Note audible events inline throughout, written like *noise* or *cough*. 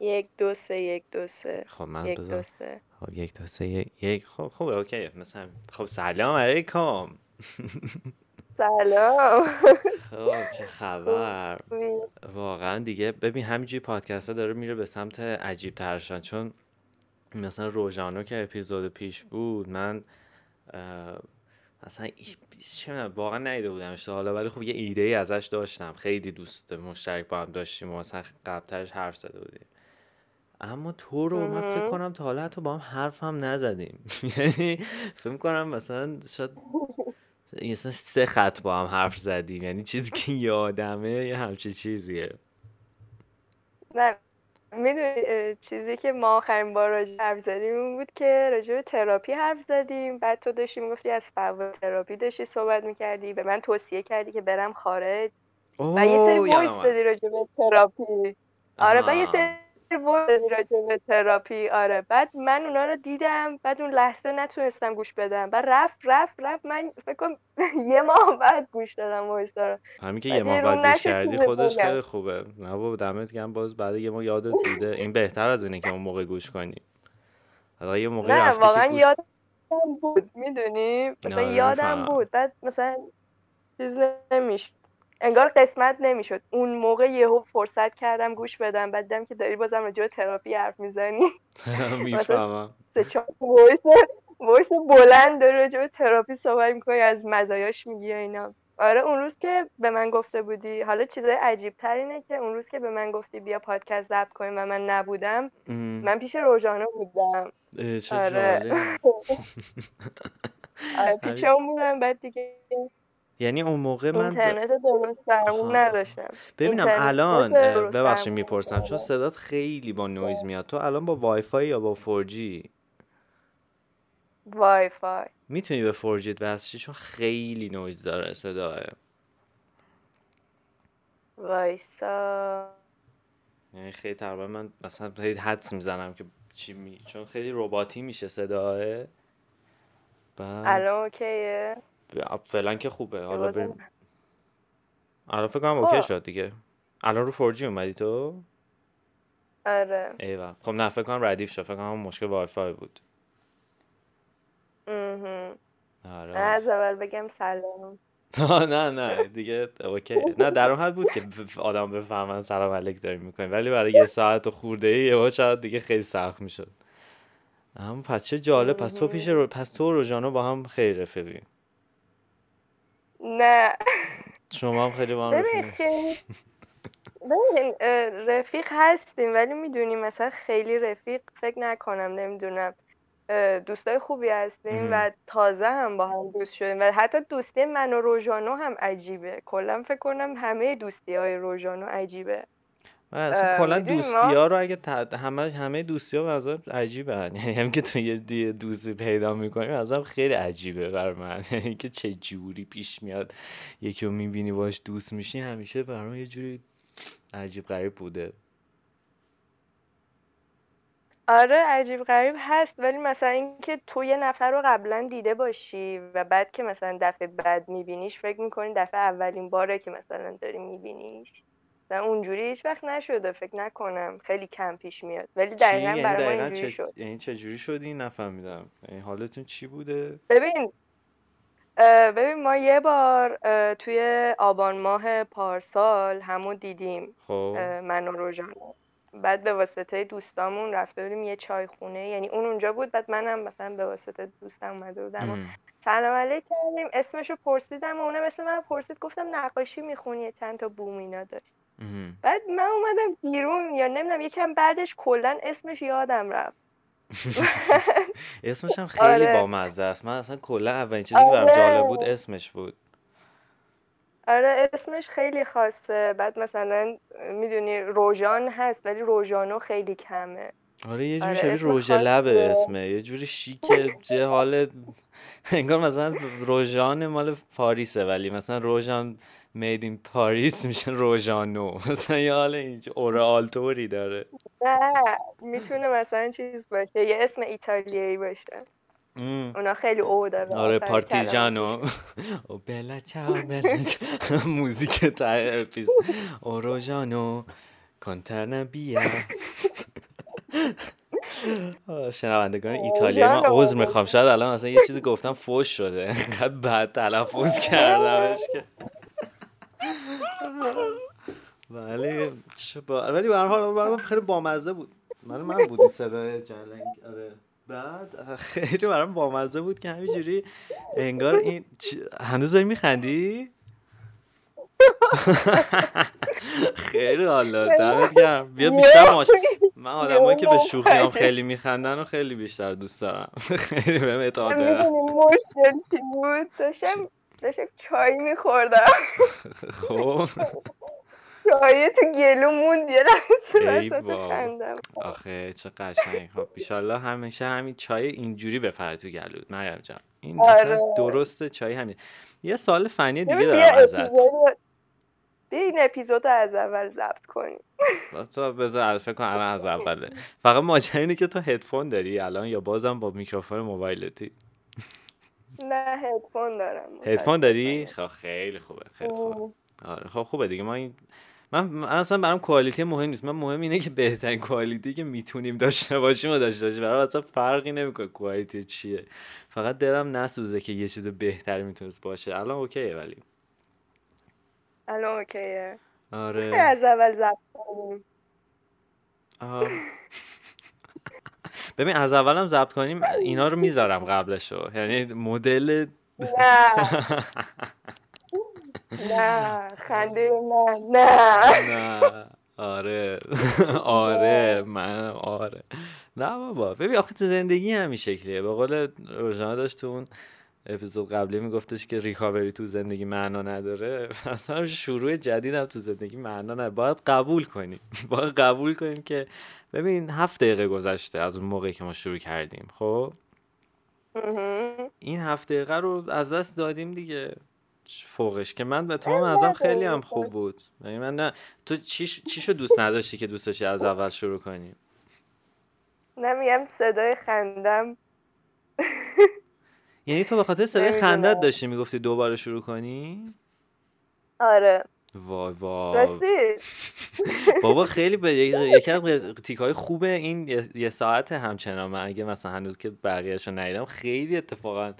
یک دو سه یک دو سه. خب من یک دو بذار سه. خب یک دو سه یک یک. خب خب اوکی. مثلا خب سلام علیکم. سلام. *laughs* خب چه خبر؟ واقعا دیگه ببین همینجوری پادکست داره میره به سمت عجیب ترشن چون مثلا روژانو که اپیزود پیش بود من ای- چه واقعا ندیده بودمش حالا. ولی خب یه ایده ای ازش داشتم. خیلی دوست مشترک با هم داشتیم و مثلا قبلترش حرف زده بودیم. اما تو رو من فکر. کنم تا حالا حتی با هم حرف هم نزدیم. *laughs* یعنی فکر کنم مثلا شاید مثلا سه خط با هم حرف زدیم. یعنی چیزی که یادمه یه همچین چیزیه. نه می‌دونی چیزی که ما آخرین بار راجع حرف زدیم این بود که راجع به تراپی حرف زدیم. بعد تو داشتی می‌گفتی از فواید تراپی داشتی صحبت می‌کردی. به من توصیه کردی که برم خارج. و یه سری voice دادی راجع به تراپی. آره بعد یه سری دادی راجع به تراپی. آره. بعد من اونا رو دیدم بعد اون لحظه نتونستم گوش بدم. بعد رفت رفت رفت. من فکر کنم *laughs* یه ماه بعد گوش دادم voice رو. همین که یه ماه بعد گوش کردی که خودش خیلی خوبه. نه بابا دمت گرم. باز بعد یه ماه یادت بوده. این بهتر از اینه که اون موقع گوش کنی. حالا یه موقعی نه که واقعا یادم بود. می‌دونی؟ مثلا آره یادم بود. بعد مثلا چیز نمی‌شد. انگار قسمت نمی‌شد. اون موقع یهو فرصت کردم گوش بدم بعد دیدم که داری بازم راجع به تراپی حرف می‌زنی. *laughs* می‌فهمم. وایس وایس بلند داری راجع به تراپی صحبت می‌کنی از مزایاش میگی اینا. آره اون روز که به من گفته بودی حالا چیزای عجیب تر اینه که اون روز که به من گفتی بیا پادکست ضبط کنیم و من نبودم ام. من پیش روژانا بودم. چه آره. *laughs* آره پیش *laughs* اون بودم بعد دیگه یعنی اون موقع من. اینترنت درست آها. نداشتم. ببینم الان ببخشید می‌پرسم چون صدات خیلی با نویز میاد. تو الان با وای فای یا با 4G وای فای می‌تونی به 4G وصل شی؟ چون خیلی نویز داره صداه وایسا. یعنی خیلی تقریبا من مثلا خیلی حدس می‌زنم که چی میگی چون خیلی رباتی میشه صداه الان OK ‌ه؟ فعلا که خوبه حالا بریم. الان فکر کنم OK خب. شد دیگه. الان رو 4G اومدی تو؟ آره. ایول خب نه فکر کنم ردیف شد. فکر کنم مشکل وای فای بود. آره من از اول بگم سلام. *laughs* نه نه دیگه OK. نه در اون حد بود که آدم بفهمن سلام علیک داریم می‌کنیم. ولی برای یه ساعت و خورده ای یهو شاید دیگه خیلی سخت می‌شد. اما پس چه جالب. پس تو پیش. رو... پس تو و روژانو با هم خیلی رفیقی. نه. شما هم خیلی با هم ببین رفیق هستیم ولی می‌دونی مثلا خیلی رفیق فکر نکنم نمی‌دونم. دوستای خوبی هستیم و تازه هم با هم دوست شدیم و حتی دوستی من و روژانو هم عجیبه. کلا فکر کنم همه دوستی های روژانو عجیبه. اصلا کلا دوستی ها رو اگه ت- همه همه دوستی ها به نظر عجیبه. *laughs* یعنی هم که تو یه دی- دوستی پیدا می‌کنی به نظرم خیلی عجیبه بر من. *laughs* یعنی که چه جوری پیش میاد یکی رو می‌بینی باش دوست میشی همیشه برام یه جوری عجیب غریب بوده. آره عجیب غریب هست ولی مثلا اینکه تو یه نفر رو قبلا دیده باشی و بعد که مثلا دفعه بعد میبینیش فکر می‌کنی دفعه اولین باره که مثلا داری میبینیش. و اونجوری هیچ وقت نشده فکر نکنم خیلی کم پیش میاد. ولی دقیقا یعنی برای ما دقیقا اینجوری شد. یعنی چه جوری شدی؟ نفهمیدم. یعنی حالتون چی بوده؟ ببین ببین ما یه بار توی آبان ماه پارسال همو دیدیم خب. من و بعد به واسطه دوستامون رفته بودیم یه چای خونه. یعنی اون اونجا بود بعد منم مثلا به واسطه دوستم اومده بودم و ام. سلام علیک کردیم. اسمشو پرسیدم و اونم اسم من پرسید گفتم نقاشی می‌خونی؟ چند تا بوم اینا داشت. ام. بعد من اومدم بیرون یا نمی‌دونم یکم بعدش کلا اسمش یادم رفت. *laughs* اسمش هم خیلی آره. بامزه است. من اصلا کلا اولین چیزی که برام جالب بود آره اسمش بود. آره اسمش خیلی خاصه. بعد مثلا می‌دونی روژان هست ولی روژانو خیلی کمه. آره یه جوری آره شبیه رژ لبه اسمه. یه جوری شیکه یه حال *laughs* انگار مثلا روژان مال پاریسه ولی مثلا روژان مید این پاریس میشه روژانو. مثلا یه حال اینجا اورالتوری داره. نه می‌تونه مثلا چیز باشه یه اسم ایتالیایی باشه. ام. اونا خیلی او داره آره پارتیجانو *laughs* او بلا چاو بلا چاو. *laughs* موزیک ته اپیز او روژانو. کنترنا بیا. *laughs* شنوندگان ایتالیایی من عذر می‌خوام. شاید الان مثلا یه چیزی گفتم فوش شده. انقدر بد تلفظ کردمش که. ولی ولی به هر حال برام خیلی بامزه بود. من من بود صدای جلنگ آره. بعد خیلی برام بامزه بود که همینجوری انگار این هنوز داری میخندی؟ خیلی حالا دمت گرم. بیا بیشتر ماش من آدمایی که به شوخی هم خیلی میخندن و خیلی بیشتر دوست دارم. خیلی بهم اعتقاد دارم مشکل بود؟ داشتم داشتم چای میخوردم. خب. چای تو گلو موند یه لحظه خندم. آخه چه قشنگ. خب بیشالله همیشه همین چای اینجوری بپره تو گلو. مریم جان این آره. درسته چای همین. یه سوال فنی دیگه دارم ازت. این اپیزود از اول ضبط کنیم. تو بذار فکر کنم الان از اوله. فقط ماجرا اینه که تو هدفون داری الان یا بازم با میکروفون موبایلتی؟ نه هدفون دارم هدفون داری؟ خب خیلی خوبه خیلی خوبه. آره خب خوبه دیگه. ما این من اصلا برام کوالیتی مهم نیست. من مهم اینه که بهترین کوالیتی که می‌تونیم داشته باشیم و داشته باشیم. برام اصلا فرقی نمی‌کنه کوالیتی چیه. فقط دلم نسوزه که یه چیز بهتری می‌تونست باشه. الان اوکیه ولی. الان اوکیه. آره. از اول کنیم ببین از اولم ضبط کنیم اینا رو می‌ذارم قبلشو. یعنی مدل نه. *laughs* نه خنده نه. نه. نه. آره. آره من آره. نه بابا. ببین آخه زندگی همین شکلیه. به قول روزانه داشت تو اون اپیزود قبلی میگفتش که ریکاوری تو زندگی معنا نداره. *laughs* اصلا شروع جدیدم تو زندگی معنا نداره. باید قبول کنیم. *laughs* باید قبول کنیم که ببین هفت دقیقه گذشته از اون موقعی که ما شروع کردیم خب؟ این هفت دقیقه رو از دست دادیم دیگه. فوقش که من به تمام ازم خیلی هم خوب بود. یعنی من نه تو چی چیشو دوست نداشتی که دوست داشتی از اول شروع کنیم نمیگم صدای خندم. *laughs* یعنی تو به خاطر صدای خندت داشتی می‌گفتی دوباره شروع کنی؟ آره. وای وای. *laughs* بابا خیلی به یکی از تیکای خوبه این یه ساعت همچنان. من اگه مثلا هنوز که بقیهشو ندیدم خیلی اتفاقا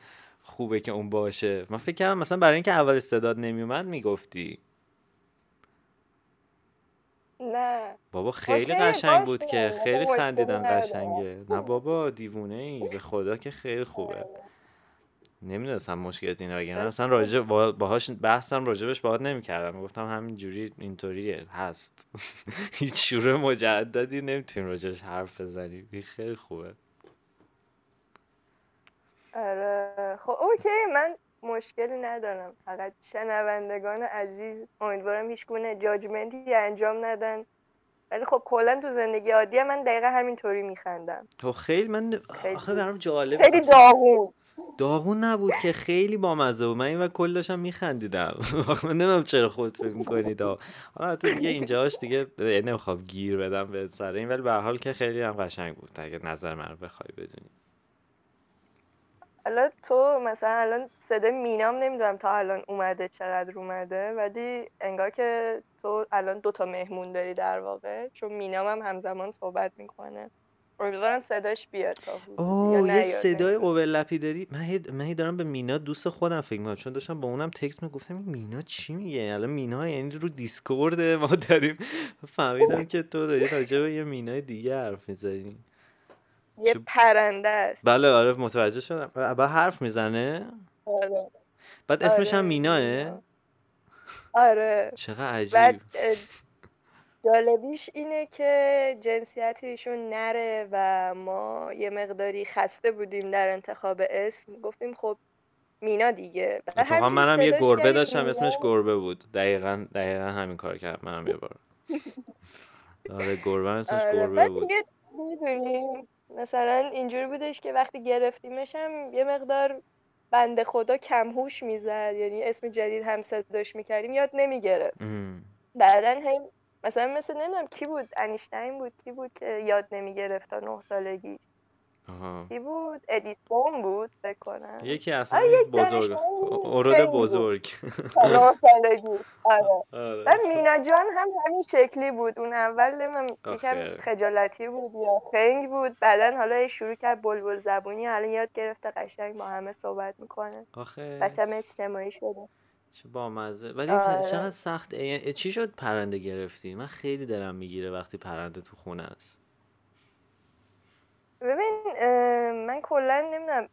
خوبه که اون باشه. من فکر کردم مثلا برای اینکه اول صداد نمیومد می‌گفتی. نه. بابا خیلی قشنگ بود که خیلی خندیدم قشنگه. نه بابا دیوونه ای. به خدا که خیلی خوبه. نمی‌دونستم مشکلت اینه بگم. اصلا راجع باهاش بحثم راجبش باهات نمی‌کردم. گفتم همین جوری اینطوریه. هست. *laughs* هیچ شروع مجددی نمی‌تونیم راجبش حرف بزنیم. خیلی خوبه. آره. خب اوکی. من مشکلی ندارم. فقط شنوندگان عزیز امیدوارم هیچ گونه جاجمنتی انجام ندن. ولی خب کلا تو زندگی عادی من دقیقا همینطوری میخندم. تو خیلی من آخه برام جالب خیلی داغون. داغون نبود که خیلی بامزه بود. من این و کل داشتم میخندیدم. *laughs* من نمی‌دونم چرا خود فکر می‌کنید حالا حتی دیگه اینجاش دیگه نمی‌خوام گیر بدم به سر این ولی به حال که خیلی هم قشنگ بود. اگه نظر من رو بخوای بدونی. حالا تو مثلا الان صدای مینام نمی‌دونم تا الان اومده چقدر اومده ولی انگار که تو الان دوتا مهمون داری در واقع. چون مینام هم همزمان صحبت می‌کنه. امیدوارم صداش بیاد اوه یه صدای اوورلپی داری؟ من هی, من دارم به مینا دوست خودم فکر می‌کنم چون داشتم با اونم تکست می‌گفتم مینا چی میگه؟ الان مینا یعنی رو دیسکورد ما داریم. فهمیدم که تو راجع به یه مینای دیگه حرف می‌زنی. یه پرنده است. بله آره متوجه شدم. با حرف می‌زنه. آره. بعد اسمش هم میناه. آره. چقدر عجیب. جالبیش اینه که جنسیت ایشون نره و ما یه مقداری خسته بودیم در انتخاب اسم. گفتیم خب مینا دیگه. اتفاقا منم یه گربه داشتم اسمش گربه بود. دقیقا دقیقا همین کار کردم منم یه بار. آره گربه اسمش آره. گربه بود. می‌دونیم. مثلا اینجوری بودش که وقتی گرفتیمش هم یه مقدار بنده خدا کمهوش می‌زد. یعنی اسم جدید هم صداش می‌کردیم یاد نمی‌گرفت. بعدا هی مثلا مثل نمی‌دونم کی بود؟ انیشتین بود؟ کی بود که یاد نمی‌گرفت تا نه سالگی چی بود؟ ادیسون بود فکر کنم. یکی از بزرگ. اورود بزرگ. آره. آره. مینا جان هم همین شکلی بود. اون اول من یکم خجالتی بود یا خنگ بود. بعدا حالا شروع کرد بلبل زبونی. حالا یاد گرفته قشنگ با همه صحبت می‌کنه. آخه. بچه‌م اجتماعی شده. چه با مزه ولی آره. چقدر سخت. چی شد پرنده گرفتی؟ من خیلی دلم می‌گیره وقتی پرنده تو خونه است. ببین من کلا نمی‌دونم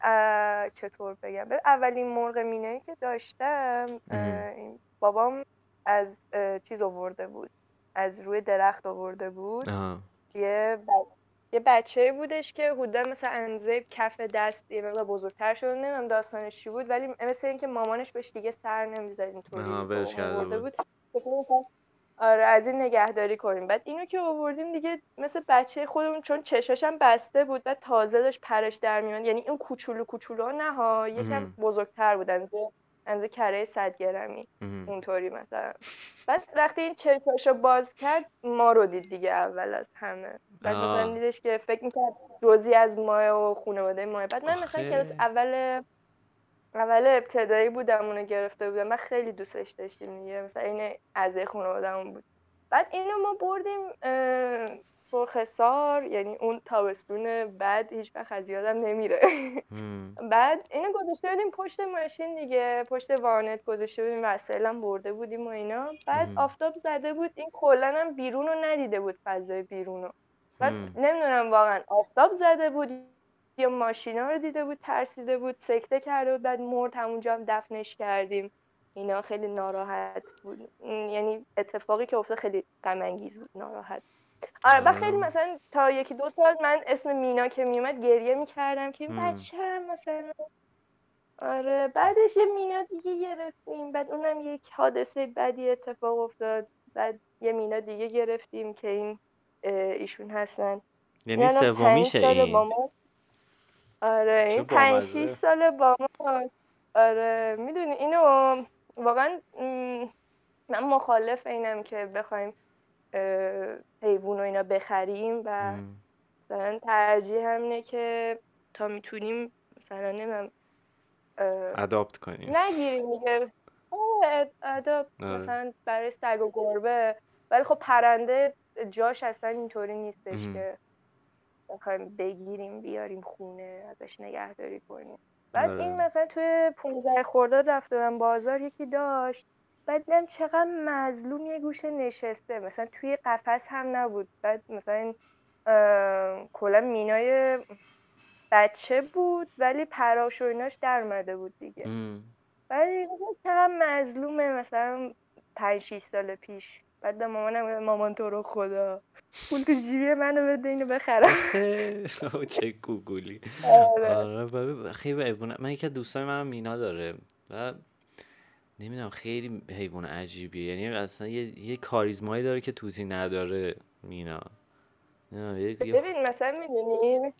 چطور بگم. اولین مرغ مینایی که داشتم بابام از چیز آورده بود. از روی درخت آورده بود. یه یه بچه بودش که حدودا مثل انزه کف دست یه مقدار بزرگتر شده نمی‌دونم داستانش چی بود ولی مثل اینکه مامانش بهش دیگه سر نمی‌زد اینطوری بود. آره از این نگهداری کنیم. بعد اینو که آوردیم دیگه مثل بچه خودمون چون چشاشم بسته بود بعد تازه داشت پرش در میان یعنی اون کوچولو کوچولو نه ها یکم بزرگتر بودن. انزه کره صد گرمی اونطوری مثلا. بعد وقتی این چشاشو باز کرد ما رو دید دیگه اول از همه. بعد مثلا دیدش که فکر می‌کرد جزی از ماه و خانواده ماه. بعد من مثلا کلاس اول اول ابتدایی بودم اونو گرفته بودم. من خیلی دوستش داشتیم دیگه. مثلا این اعضای خانواده‌مون بود. بعد اینو ما بردیم سرخ سار یعنی اون تابستون بعد هیچ وقت از یادم نمیره. *laughs* بعد اینو گذاشته بودیم پشت ماشین دیگه پشت وانت گذاشته بودیم وسایلم برده بودیم و اینا. بعد آفتاب زده بود این کلا هم بیرون رو ندیده بود فضای بیرون رو. بعد نمی‌دونم واقعا آفتاب زده بود یا ماشینا رو دیده بود ترسیده بود سکته کرده بود بعد مرد همونجا هم دفنش کردیم. اینا خیلی ناراحت بود. یعنی اتفاقی که افتاد خیلی غم بود ناراحت. آره و خیلی مثلا تا یکی دو سال من اسم مینا که میومد گریه می‌کردم که بچه مثلا. آره بعدش یه مینا دیگه گرفتیم بعد اونم یک حادثه بدی اتفاق افتاد بعد یه مینا دیگه گرفتیم که این ایشون هستن. یعنی سومیشه این. آره این پنج شیش سال با ما آره می‌دونی اینو واقعا من مخالف اینم که بخوایم حیوان و اینا بخریم و مثلا ترجیح همینه که تا می‌تونیم مثلا نمیم ادابت کنیم. نگیریم میگه ادابت آره. مثلا برای سگ و گربه. ولی خب پرنده جاش اصلا اینطوری نیستش که بخوایم بگیریم بیاریم خونه ازش نگهداری کنیم. بعد آره. این مثلا توی 15 خرداد رفت بازار یکی داشت. بعد دیدم چقدر مظلوم یه گوشه نشسته. مثلا توی قفس هم نبود. بعد مثلا کلا مینای بچه بود ولی پراش و ایناش در بود دیگه. ولی چقدر مظلومه. مثلا پنج 6 سال پیش. بعد به مامانم مامان تو رو خدا. پول تو جیبی منو بده اینو بخرم. *laughs* چه گوگولی. آره, آره، خیلی من یکی دوستای من مینا داره و نمی‌دونم خیلی حیوان عجیبیه. یعنی اصلا یه, یه کاریزمایی داره که توتی نداره مینا. ببین مثلا می‌دونی؟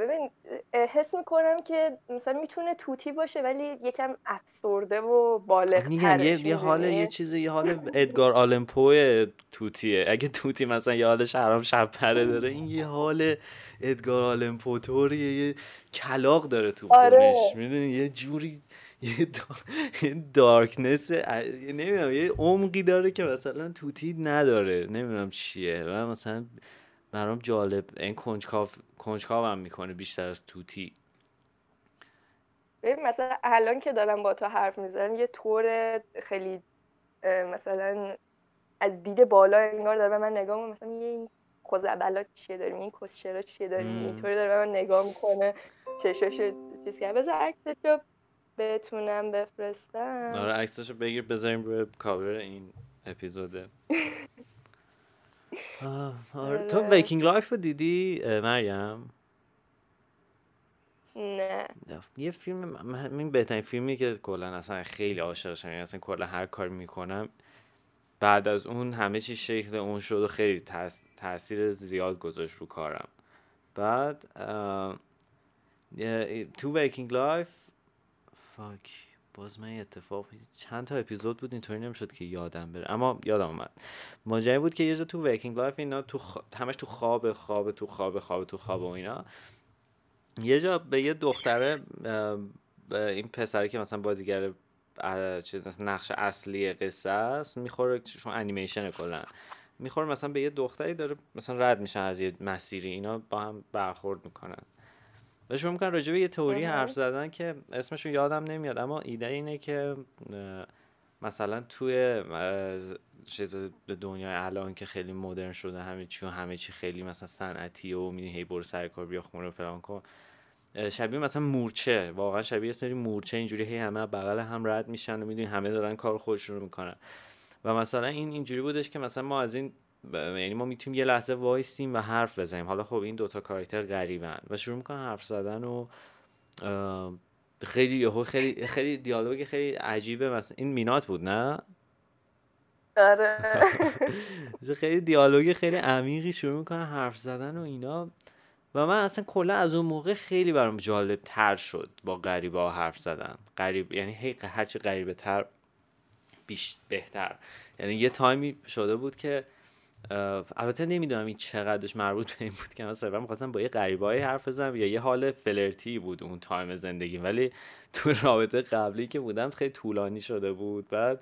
ببین حس می‌کنم که مثلا می‌تونه توتی باشه ولی یکم افسرده و بالغ میگم یه, یه حال یه چیزی یه حال ادگار آلمپو توتیه. اگه توتی مثلا یه حال شهرام شب پره داره این یه حال ادگار آلمپو طوریه. یه کلاق داره تو آره. می‌دونی؟ یه جوری یه, دارکنس نمی‌دونم یه عمقی داره که مثلا توتی نداره. نمی‌دونم چیه. و مثلا برام جالب. این کنجکاو کنجکاو هم می‌کنه بیشتر از توتی. ببین مثلا الان که دارم با تو حرف می‌زنم یه طور خیلی مثلا از دید بالا انگار داره به من نگاه مثلا یه این چیه داریم این کسچرا چیه داریم اینطوری داره به من نگاه می‌کنه. چشاش چیز کرد بذار عکسشو بتونم بفرستم. آره عکسشو بگیر بذاریم روی کاور این اپیزوده *laughs* آره. تو Waking Life رو دیدی مریم؟ نه. یه فیلم این بهترین فیلمی که کلا اصلا خیلی عاشقشم یعنی اصلا کلا هر کار می‌کنم. بعد از اون همه چی شکل اون شد و خیلی تاثیر زیاد گذاشت رو کارم. بعد تو Waking Life fuck. باز من اتفاق چند تا اپیزود بود اینطوری نمی‌شد که یادم بره. اما یادم اومد. ماجرا بود که یه جا تو Waking Life اینا تو همش تو خواب خواب تو خواب خواب تو خواب و اینا. یه جا به یه دختره این پسری که مثلا بازیگر چیز نقش اصلی قصه است می‌خوره چون انیمیشن کلا. می‌خوره مثلا به یه دختری داره مثلا رد میشن از یه مسیری. اینا با هم برخورد می‌کنن. و شروع می‌کنن راجع به یه تئوری حرف زدن که اسمشون یادم نمیاد اما ایده اینه که مثلا توی چیز دنیای الان که خیلی مدرن شده همه چی و همه چی خیلی مثلا صنعتی و می‌دونی هی برو سر کار بیا خونه و فلان کن. شبیه مثلا مورچه واقعا شبیه سری مورچه اینجوری هی همه بغل هم رد میشن و می‌دونی همه دارن کار خودشون رو می‌کنن. و مثلا این اینجوری بودش که مثلا ما از این یعنی ما می‌تونیم یه لحظه وایسیم و حرف بزنیم. حالا خب این دوتا کاراکتر غریبن و شروع می‌کنن حرف زدن و خیلی یهو خیلی خیلی دیالوگ خیلی عجیبه. مثلا این مینات بود نه؟ آره. *laughs* خیلی دیالوگ خیلی عمیقی شروع می‌کنن حرف زدن و اینا. و من اصلا کلا از اون موقع خیلی برام جالب تر شد با غریبه ها حرف زدن. غریب یعنی هی هرچی غریبه تر بیش بهتر. یعنی یه تایمی شده بود که البته نمی‌دونم این چقدرش مربوط به این بود که مثلا می‌خواستم با یه غریبه حرف بزنم یا یه حال flirt ی بود اون تایم زندگی. ولی تو *laughs* رابطه قبلی که بودم خیلی طولانی شده بود. بعد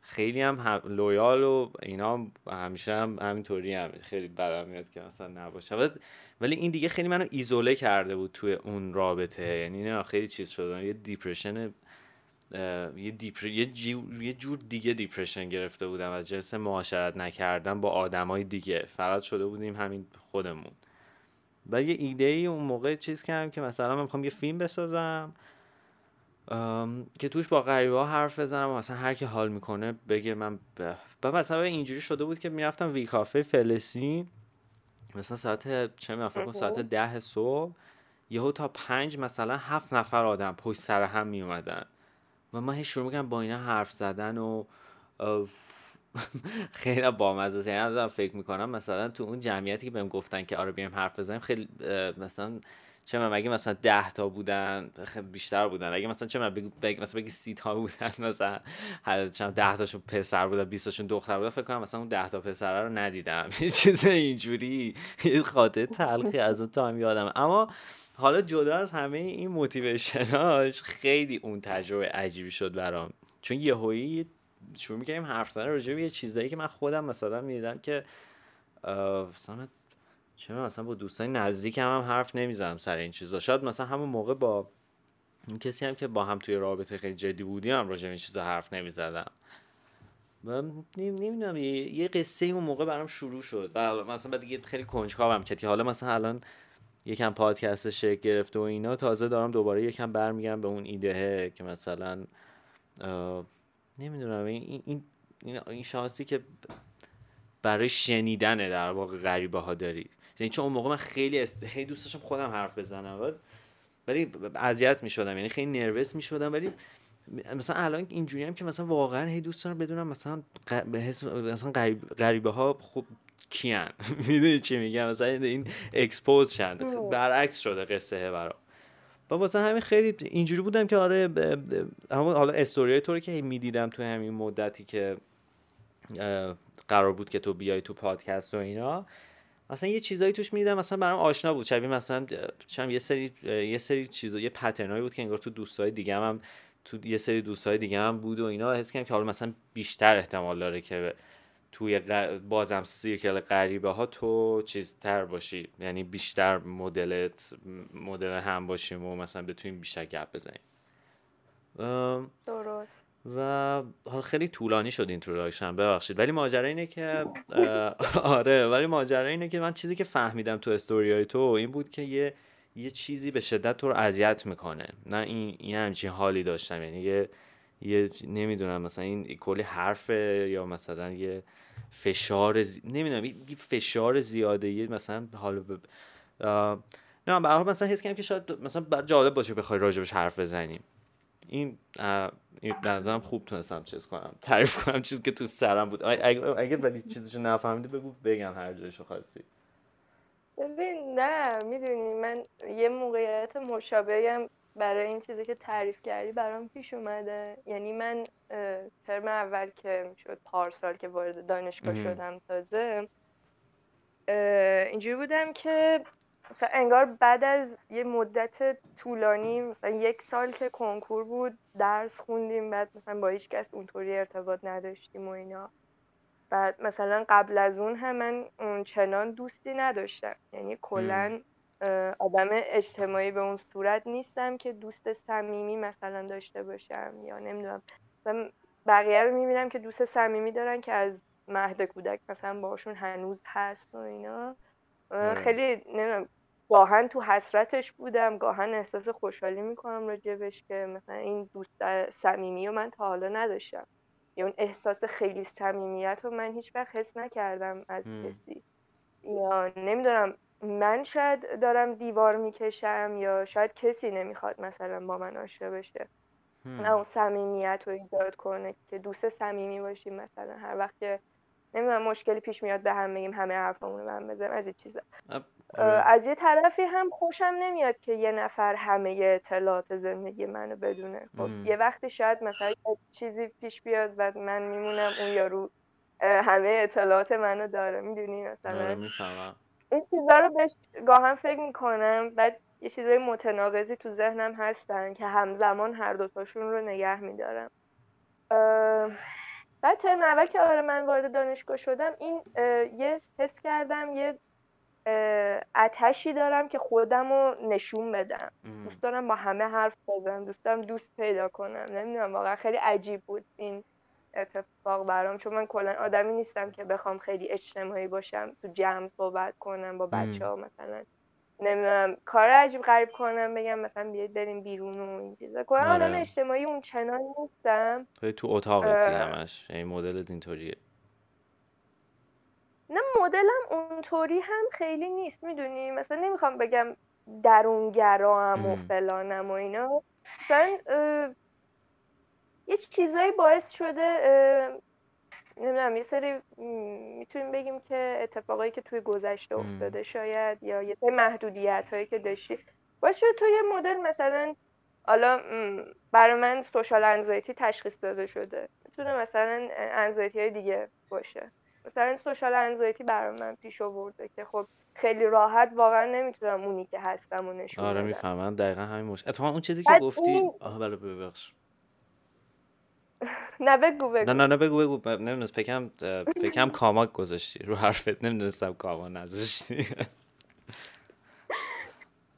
خیلی هم, هم loyal و اینا همیشه هم همینطوری هم خیلی بدم میاد که مثلا نباشه. ولی این دیگه خیلی منو ایزوله کرده بود توی اون رابطه. یعنی نه خیلی چیز شده یه depression یه, depre... یه, یه جور دیگه depression گرفته بودم. از جنس معاشرت نکردن با آدمای دیگه. فقط شده بودیم همین خودمون. و یه ایده ای اون موقع چیز کردم که مثلا من می‌خوام یه فیلم بسازم که توش با غریبه ها حرف بزنم و مثلا هر کی حال می‌کنه بگه من ب... مثلا اینجوری شده بود که می‌رفتم وی کافه فلسطین مثلا ساعت چه می‌رفتم ساعت ده صبح. یهو تا پنج مثلا هفت نفر آدم پشت سر هم می اومدن و من هی شروع می‌کنم با اینا حرف زدن و *laughs* خیلی بامزه است. یعنی فکر می‌کنم مثلا تو اون جمعیتی که بهم گفتن که آره بیایم حرف بزنیم خیلی مثلا چه من اگه مثلا 10 تا بودن خیلی بیشتر بودن. اگه مثلا چه من بگی مثلا بگی 30 تا بودن *laughs* مثلا هر چند 10 تاشون پسر بودن 20 تاشون دختر بودن فکر کنم مثلا اون 10 تا پسر رو ندیدم. *laughs* یه چیز اینجوری خاطر تلخی از اون تایم یادم اما حالا جدا از همه این موتیویشناش خیلی اون تجربه عجیبی شد برام. چون یهویی شروع می‌کنیم حرف زدن راجع به یه چیزایی که من خودم مثلا می‌دیدم که مثلا چه مثلا با دوستان نزدیکم هم حرف نمی‌زنم سر این چیزا. شاید مثلا همون موقع با کسی هم که با هم توی رابطه خیلی جدی بودیم هم راجع این چیزا حرف نمی‌زدم. من نمی‌دونم یه, یه قصه اون موقع برام شروع شد. و مثلا بعد دیگه خیلی کنجکاوم که حالا مثلا الان یکم پادکست شکل گرفته و اینا تازه دارم دوباره یکم برمیگم به اون ایده که مثلا نمی‌دونم این, این, این, شانسی که برای شنیدنه در واقع غریبه ها داری. یعنی چون اون موقع من خیلی است... خیلی دوست خودم حرف بزنم ولی اذیت می شدم یعنی خیلی نروس می شدم ولی مثلا الان اینجوری هم که مثلا واقعا هی دوست دارم بدونم مثلا مثلا غریبه ها خوب کیان. *laughs* می‌دونی چی میگم؟ مثلا این اکسپوز شد برعکس شده قصه برام. با واسه همین خیلی اینجوری بودم که آره همون حالا استوریای تو رو که می‌دیدم تو همین مدتی که قرار بود که تو بیای تو پادکست و اینا. مثلا یه چیزایی توش می‌دیدم مثلا برام آشنا بود. شبیه مثلا چم یه سری یه سری چیزا یه پترنایی بود که انگار تو دوستای دیگه هم, تو یه سری دوستای دیگه هم بود و اینا. حس کردم که حالا مثلا بیشتر احتمال داره که توی بازم سیرکل غریبه ها تو چیزتر باشی. یعنی بیشتر مدلت مدل هم باشیم و مثلا بتونیم بیشتر گپ بزنیم. درست. و حالا خیلی طولانی شد این introduction ببخشید. ولی ماجرا اینه که آره ولی ماجرا اینه که من چیزی که فهمیدم تو استوریای تو این بود که یه یه چیزی به شدت تو رو اذیت می‌کنه. نه این یه همچین حالی داشتم. یعنی یه یه نمی‌دونم مثلا این کلی حرفه یا مثلا یه فشار زی... نمی‌دونم فشار زیاده یه مثلا حالا ب... نه برای مثلا حس کنم که شاید مثلا جالب باشه بخوای راجبش حرف بزنیم. این این نظرم خوب تونستم چیز کنم تعریف کنم چیزی که تو سرم بود. اگه اگه ولی چیزشو نفهمیدی بگو بگم هر جایشو خواستی. ببین نه می‌دونی من یه موقعیت مشابهی برای این چیزی که تعریف کردی برام پیش اومده. یعنی من ترم اول که شد پارسال که وارد دانشگاه شدم تازه اینجوری بودم که مثلا انگار بعد از یه مدت طولانی مثلا یک سال که کنکور بود درس خوندیم بعد مثلا با هیچ کس اونطوری ارتباط نداشتیم و اینا. بعد مثلا قبل از اون هم من اون چنان دوستی نداشتم. یعنی کلا آدم اجتماعی به اون صورت نیستم که دوست صمیمی مثلا داشته باشم یا نمی‌دونم. بقیه رو می‌بینم که دوست صمیمی دارن که از مهد کودک مثلا باشون هنوز هست و اینا. آره. خیلی نمی‌دونم گاهن تو حسرتش بودم گاهن احساس خوشحالی می‌کنم راجبش که مثلا این دوست صمیمی رو من تا حالا نداشتم. یا اون احساس خیلی صمیمیت رو من هیچ وقت حس نکردم از کسی. یا نمی‌دونم من شاید دارم دیوار می‌کشم یا شاید کسی نمی‌خواد مثلا با من آشنا بشه. اون صمیمیت رو ایجاد کنه که دوست صمیمی باشیم مثلا. هر وقت که نمی‌دونم مشکلی پیش میاد به هم بگیم همه حرفمون رو هم بزنیم از این چیزا. از یه طرفی هم خوشم نمیاد که یه نفر همه اطلاعات زندگی منو بدونه. خب یه وقتی شاید مثلا چیزی پیش بیاد و من میمونم اون یارو همه اطلاعات منو داره. می‌دونی؟ مثلا آره، این چیزا رو بهش گاهم فکر می‌کنم بعد یه چیزای متناقضی تو ذهنم هستن که همزمان هر دوتاشون رو نگه میدارم. بعد ترم اول که آره من وارد دانشگاه شدم این یه حس کردم یه اتشی دارم که خودم رو نشون بدم. دوست دارم با همه حرف بزنم دوست دارم دوست پیدا کنم. نمی‌دونم واقعا خیلی عجیب بود این اتفاق برام چون من کلا آدمی نیستم که بخوام خیلی اجتماعی باشم تو جمع صحبت کنم با بچه ها مثلا. نمی‌دونم کار عجیب غریب کنم بگم مثلا بیاید بریم بیرون و این چیزا. کلا آدم آره. اجتماعی اون چنان نیستم. تو اتاقتی همش. یعنی مدل اینطوریه. نه مدلم اونطوری هم خیلی نیست می‌دونی؟ مثلا نمی‌خوام بگم درونگرا هم و فلانم و اینا. مثلا یه چیزایی باعث شده نمی‌دونم یه سری می‌تونیم بگیم که اتفاقایی که توی گذشته افتاده شاید یا یه سری محدودیت هایی که داشتی. باشه تو یه مدل مثلا حالا برای من سوشال انزایتی تشخیص داده شده. می‌تونه مثلا انزایتی های دیگه باشه. مثلا سوشال انزایتی برای من پیش آورده که خب خیلی راحت واقعا نمی‌تونم اونی که هستم و نشون آره می‌فهمم. دقیقا همین مشکل اتفاقا اون چیزی که گفتی این... آها بله ببخش. نه بگو بگو. نه نه نه بگو. بگو نمی‌دونست فکرم فکرم کاماک گذاشتی رو حرفت. نمی‌دونستم کاما نذاشتی.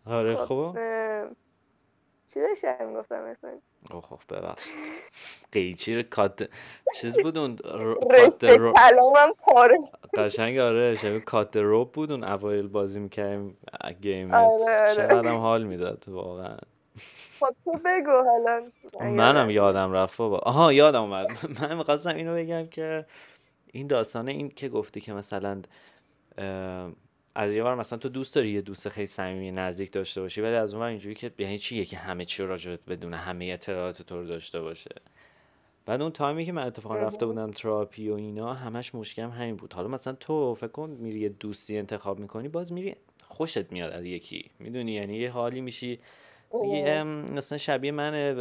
آره خب چی داشتم گفتم اوه خب ببخش قیچی کات چیز بود اون کات رو کلامم پاره قشنگ آره شبیه کات روب بود اون اوایل بازی می‌کردیم گیم. آره آره. چقدرم حال می‌داد واقعا. خب تو بگو حالا. منم یادم رفت بابا. آها یادم اومد. *laughs* من می‌خواستم اینو بگم که این داستانه این که گفتی که مثلا از یه بار مثلا تو دوست داری یه دوست خیلی صمیمی نزدیک داشته باشی ولی از اون اینجوری که یعنی چیه که همه چی رو راجبت بدونه همه اطلاعات تو رو داشته باشه. بعد اون تایمی که من اتفاقا رفته بودم تراپی و اینا همش مشکلم همین بود. حالا مثلا تو فکر کن میری یه دوستی انتخاب می‌کنی باز میری خوشت میاد از یکی. می‌دونی؟ یعنی یه حالی میشی میگه مثلا شبیه من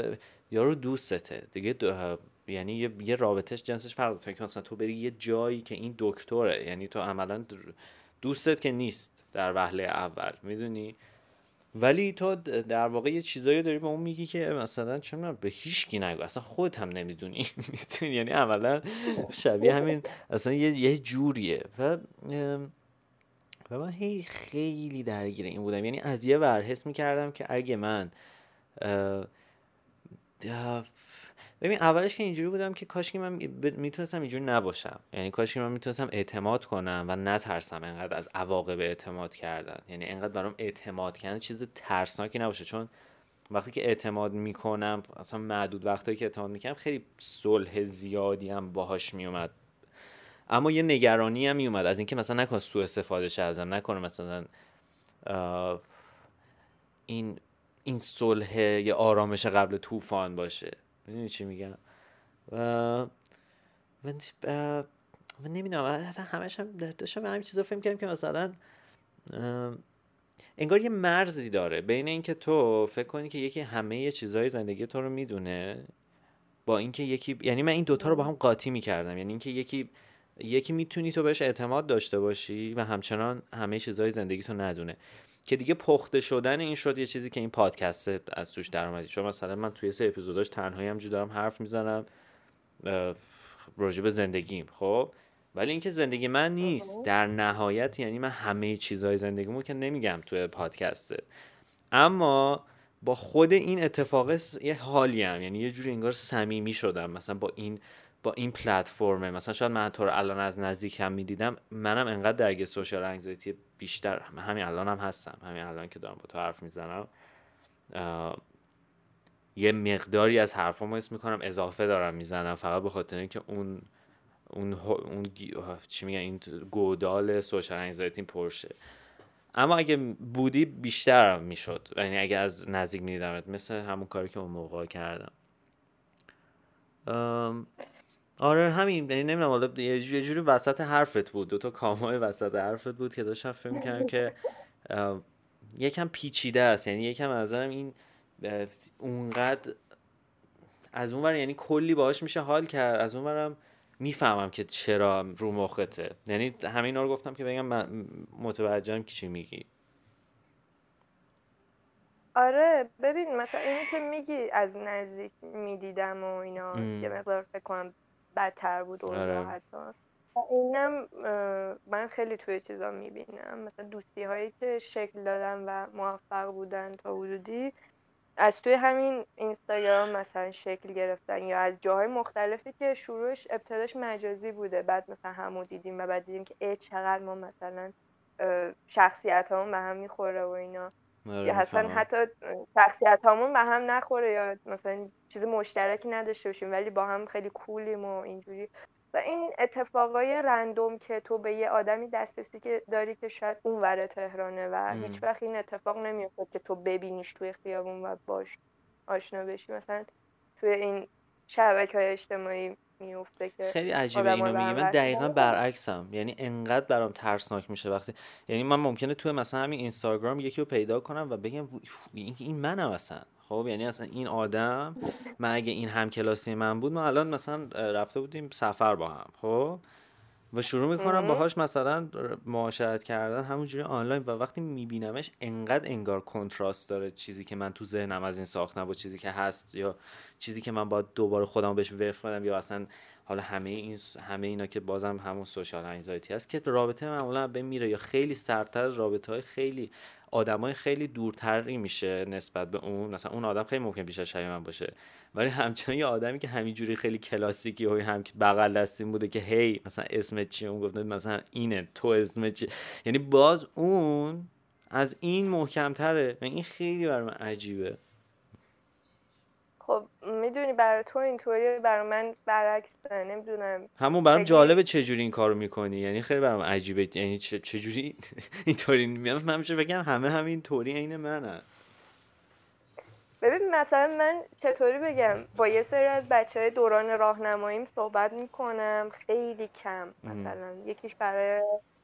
یارو دوستته. دیگه یعنی یه, یه رابطش جنسش فرق داره. که مثلا تو بری یه جایی که این دکتره یعنی تو عملا دوستت که نیست در وهله اول می‌دونی؟ ولی تو در واقع یه چیزایی داری به اون میگی که مثلا چون به هیچ کی نگو. اصلا خودت هم نمی‌دونی. *laughs* می‌دونی یعنی عملا شبیه همین اصلا یه, یه جوریه. و و من هی خیلی درگیر این بودم. یعنی از یه ور حس می‌کردم که اگه من ببین اولش که اینجوری بودم که کاش که من می‌تونستم اینجوری نباشم. یعنی کاش که من می‌تونستم اعتماد کنم و نترسم انقدر از عواقب اعتماد کردن. یعنی انقدر برام اعتماد کردن چیز ترسناکی نباشه. چون وقتی که اعتماد می‌کنم اصلا معدود وقتی که اعتماد می‌کنم خیلی صلح زیادی هم باهاش میومد اما یه نگرانی هم میومد از اینکه مثلا نکنه سوء استفاده شه ازم نکنه مثلا این این صلح یه آرامش قبل طوفان باشه. می‌دونی چی میگم؟ و من من نمی‌دونم. همش هم داشتم به همین چیزا فکر کردم که مثلا انگار یه مرزی داره. بین اینکه تو فکر کنی که یکی همه چیزهای زندگی تو رو می‌دونه با اینکه یکی یعنی من این دوتا رو با هم قاطی می‌کردم. یعنی اینکه یکی یکی می‌تونی تو بهش اعتماد داشته باشی و همچنان همه چیزهای زندگی تو ندونه. که دیگه پخته شدن این شد یه چیزی که این پادکست از توش در اومدی چون مثلا من توی سه اپیزوداش تنهایی همجوری دارم حرف می‌زنم راجع به زندگیم خب؟ ولی اینکه زندگی من نیست. در نهایت یعنی من همه چیزهای زندگیمو که نمیگم توی پادکسته اما با خود این اتفاق یه حالی هم. یعنی یه جوری انگار صمیمی شدم. مثلا با این با این پلتفرمه. مثلا شاید من تو الان از نزدیک هم می‌دیدم منم انقدر درگیر سوشال انگزایتی بیشتر همین الان هم هستم همین الان که دارم با تو حرف می‌زنم. یه مقداری از حرفامو اسم می‌کنم اضافه دارم می‌زنم فقط به خاطر اینکه اون اون اون چی میگن این گودال سوشال انگزایتی پرشه. اما اگه بودی بیشتر می‌شد. یعنی اگه از نزدیک میدیدمت مثل همون کاری که اون موقع کردم. آره همین یعنی نمی‌دونم حالا یه جوری وسط حرفت بود. دو تا کامای وسط حرفت بود که داشتم فکر می‌کردم که یکم پیچیده است. یعنی یکم از این اونقدر از اونور یعنی کلی باهاش میشه حال کرد. از اونورم می‌فهمم که چرا رو مخته. یعنی همین رو گفتم که بگم من متوجهم که چی میگی. آره ببین مثلا اینی که میگی از نزدیک می‌دیدم و اینا یه مقدار فکر کنم بدتر بود آره. حتی اینم من خیلی توی چیزا می‌بینم. مثلا دوستی هایی که شکل دادن و موفق بودن تا حدودی از توی همین اینستاگرام مثلا شکل گرفتن یا از جاهای مختلفی که شروعش ابتداش مجازی بوده. بعد مثلا همو دیدیم و بعد دیدیم که ای چقدر ما مثلا شخصیت همون به هم می‌خوره و اینا. یا اصلا حتی شخصیت همون به هم نخوره یا مثلا چیز مشترکی نداشته باشیم ولی با هم خیلی کولیم و اینجوری. و این اتفاقای رندوم که تو به یه آدمی دسترسی که داری که شاید اون ور تهرانه و هیچ وقت این اتفاق نمیفته که تو ببینیش توی خیابون و باش آشنا بشی. مثلا توی این شبکه های اجتماعی میفته که خیلی عجیبه اینو میگی. من دقیقا برعکسم. یعنی انقدر برام ترسناک میشه وقتی یعنی من ممکنه توی مثلا همین اینستاگرام یکی رو پیدا کنم و بگم این منم اصلا. خب یعنی اصلا این آدم من اگه این هم کلاسی من بود ما الان مثلا رفته بودیم سفر با هم. خب؟ و شروع می‌کنم باهاش مثلا معاشرت کردن همونجوری آنلاین و وقتی میبینمش انقدر انگار کنتراست داره چیزی که من تو ذهنم از این ساختم با چیزی که هست یا چیزی که من باید دوباره خودم بهش وفق بدم یا اصلا حالا همه این همه اینا که بازم همون سوشال انگزایتی هست که رابطه معمولا به میره یا خیلی سرتر از رابطه های خیلی آدمای خیلی دورتری میشه نسبت به اون. مثلا اون آدم خیلی ممکن بیشتر شبیه من باشه. ولی همچنان یه آدمی که همینجوری خیلی کلاسیکی و هم بغل دستیم بوده که هی مثلا اسمت چیه اون گفته مثلا اینه تو اسمت چیه یعنی باز اون از این محکمتره. این خیلی برای من عجیبه. می‌دونی برای تو اینطوری برای من برعکس نمی‌دونم. همون برام جالبه چجوری این کارو می‌کنی. یعنی خیلی برام عجیبه. یعنی چجوری *laughs* اینطوری من میشه بگم همه همین طوری عین منن. ببین مثلا من چطوری بگم؟ با یه سری از بچه های دوران راهنماییم صحبت می‌کنم خیلی کم. مثلا یکیش برای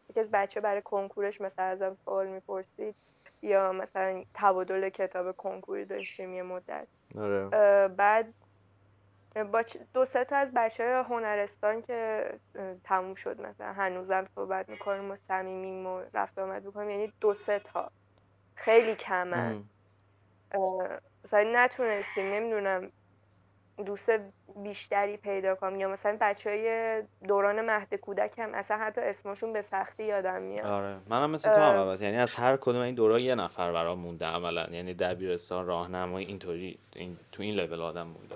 یکی از بچه برای کنکورش مثلا ازم سوال می‌پرسید. یا مثلا تبادل کتاب کنکوری داشتیم یه مدت. آره. بعد با دو سه تا از بچه هنرستان که تموم شد مثلا. هنوزم صحبت می‌کنیم و صمیمیم و رفت آمد می‌کنیم. یعنی دو سه تا. خیلی کمن. مثلا نتونستیم نمی‌دونم دوست بیشتری پیدا کنم. یا مثلا بچه های دوران مهد کودک هم اصلا حتی اسمشون به سختی یادم میاد. آره. منم مثل تو هم یعنی از هر کدوم این دورا یه نفر برام مونده عملا. یعنی دبیرستان راهنمایی اینطوری این تو این لول آدم مونده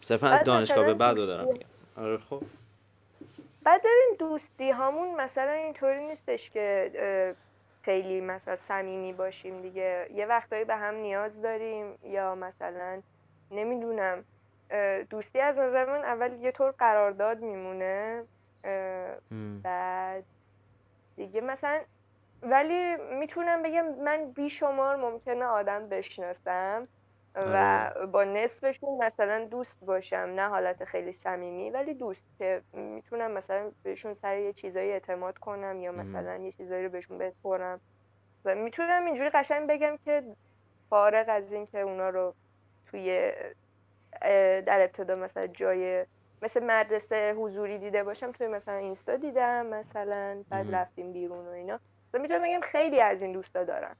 صرفا از دانشگاه به بعد دارم میگم. آره خب. بعد ببین دوستی همون مثلا اینطوری نیستش که خیلی مثلا صمیمی باشیم دیگه. یه وقتایی به هم نیاز داریم. یا مثلا نمی‌دونم. دوستی از نظر من اول یه طور قرارداد میمونه بعد دیگه مثلا ولی می‌تونم بگم من بیشمار ممکنه آدم بشناسم و آره. با نصفشون مثلا دوست باشم. نه حالت خیلی صمیمی ولی دوست که می‌تونم مثلا بهشون سر یه چیزایی اعتماد کنم یا مثلا یه چیزایی رو بهشون بسپرم می‌تونم اینجوری قشنگ بگم که فارغ از این که اونا رو توی در ابتدا مثلا جای مثل مدرسه حضوری دیده باشم توی مثلا اینستا دیدم مثلا بعد رفتیم بیرون و اینا. می‌تونم بگم خیلی از این دوستا دارم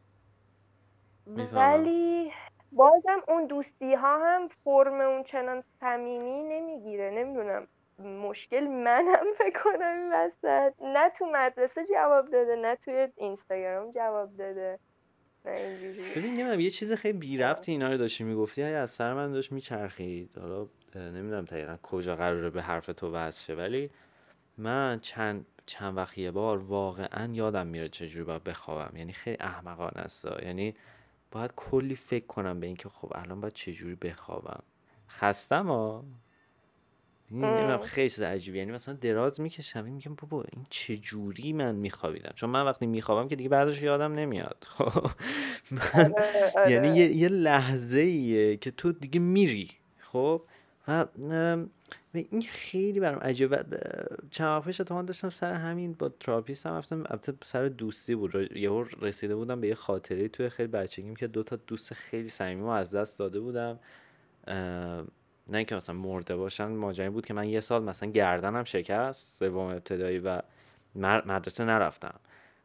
ولی بازم اون دوستی ها هم فرم اون چنان صمیمی نمی‌گیره. نمی‌دونم مشکل منم *laughs* فکر کنم این وسط. نه تو مدرسه جواب داده نه توی اینستاگرام جواب داده. ببین نمی‌دونم یه چیز خیلی بی ربطی اینا رو داشتی می‌گفتی. از سر من داشت میچرخید. حالا نمی‌دونم دقیقا کجا قراره به حرف تو وصل شه ولی من چند چند وقت یه بار واقعا یادم میره چجوری باید بخوابم. یعنی خیلی احمقانه است. یعنی باید کلی فکر کنم به اینکه خب الان باید چجوری بخوابم. خستم ها؟ نمی‌دونم خیلی چیز عجیبی یعنی مثلا دراز می‌کشم میگم بابا این چه جوری من میخوابیدم؟ چون من وقتی میخوابم که دیگه بعدش یادم نمیاد. *laughs* خب من آره، آره. یعنی یه, یه لحظه ایه که تو دیگه میری. خب و این خیلی برام عجیبه. چند وقت پیش داشتم سر همین با تراپیست هم رفتم. البته سر دوستی بود. یهو رسیده بودم به یه خاطره توی خیلی بچگیم که دو تا دوست خیلی صمیمی از دست داده بودم. نه اینکه مثلا مرده باشن ماجرا بود که من یه سال مثلا گردنم شکست سوم ابتدایی و مدرسه نرفتم.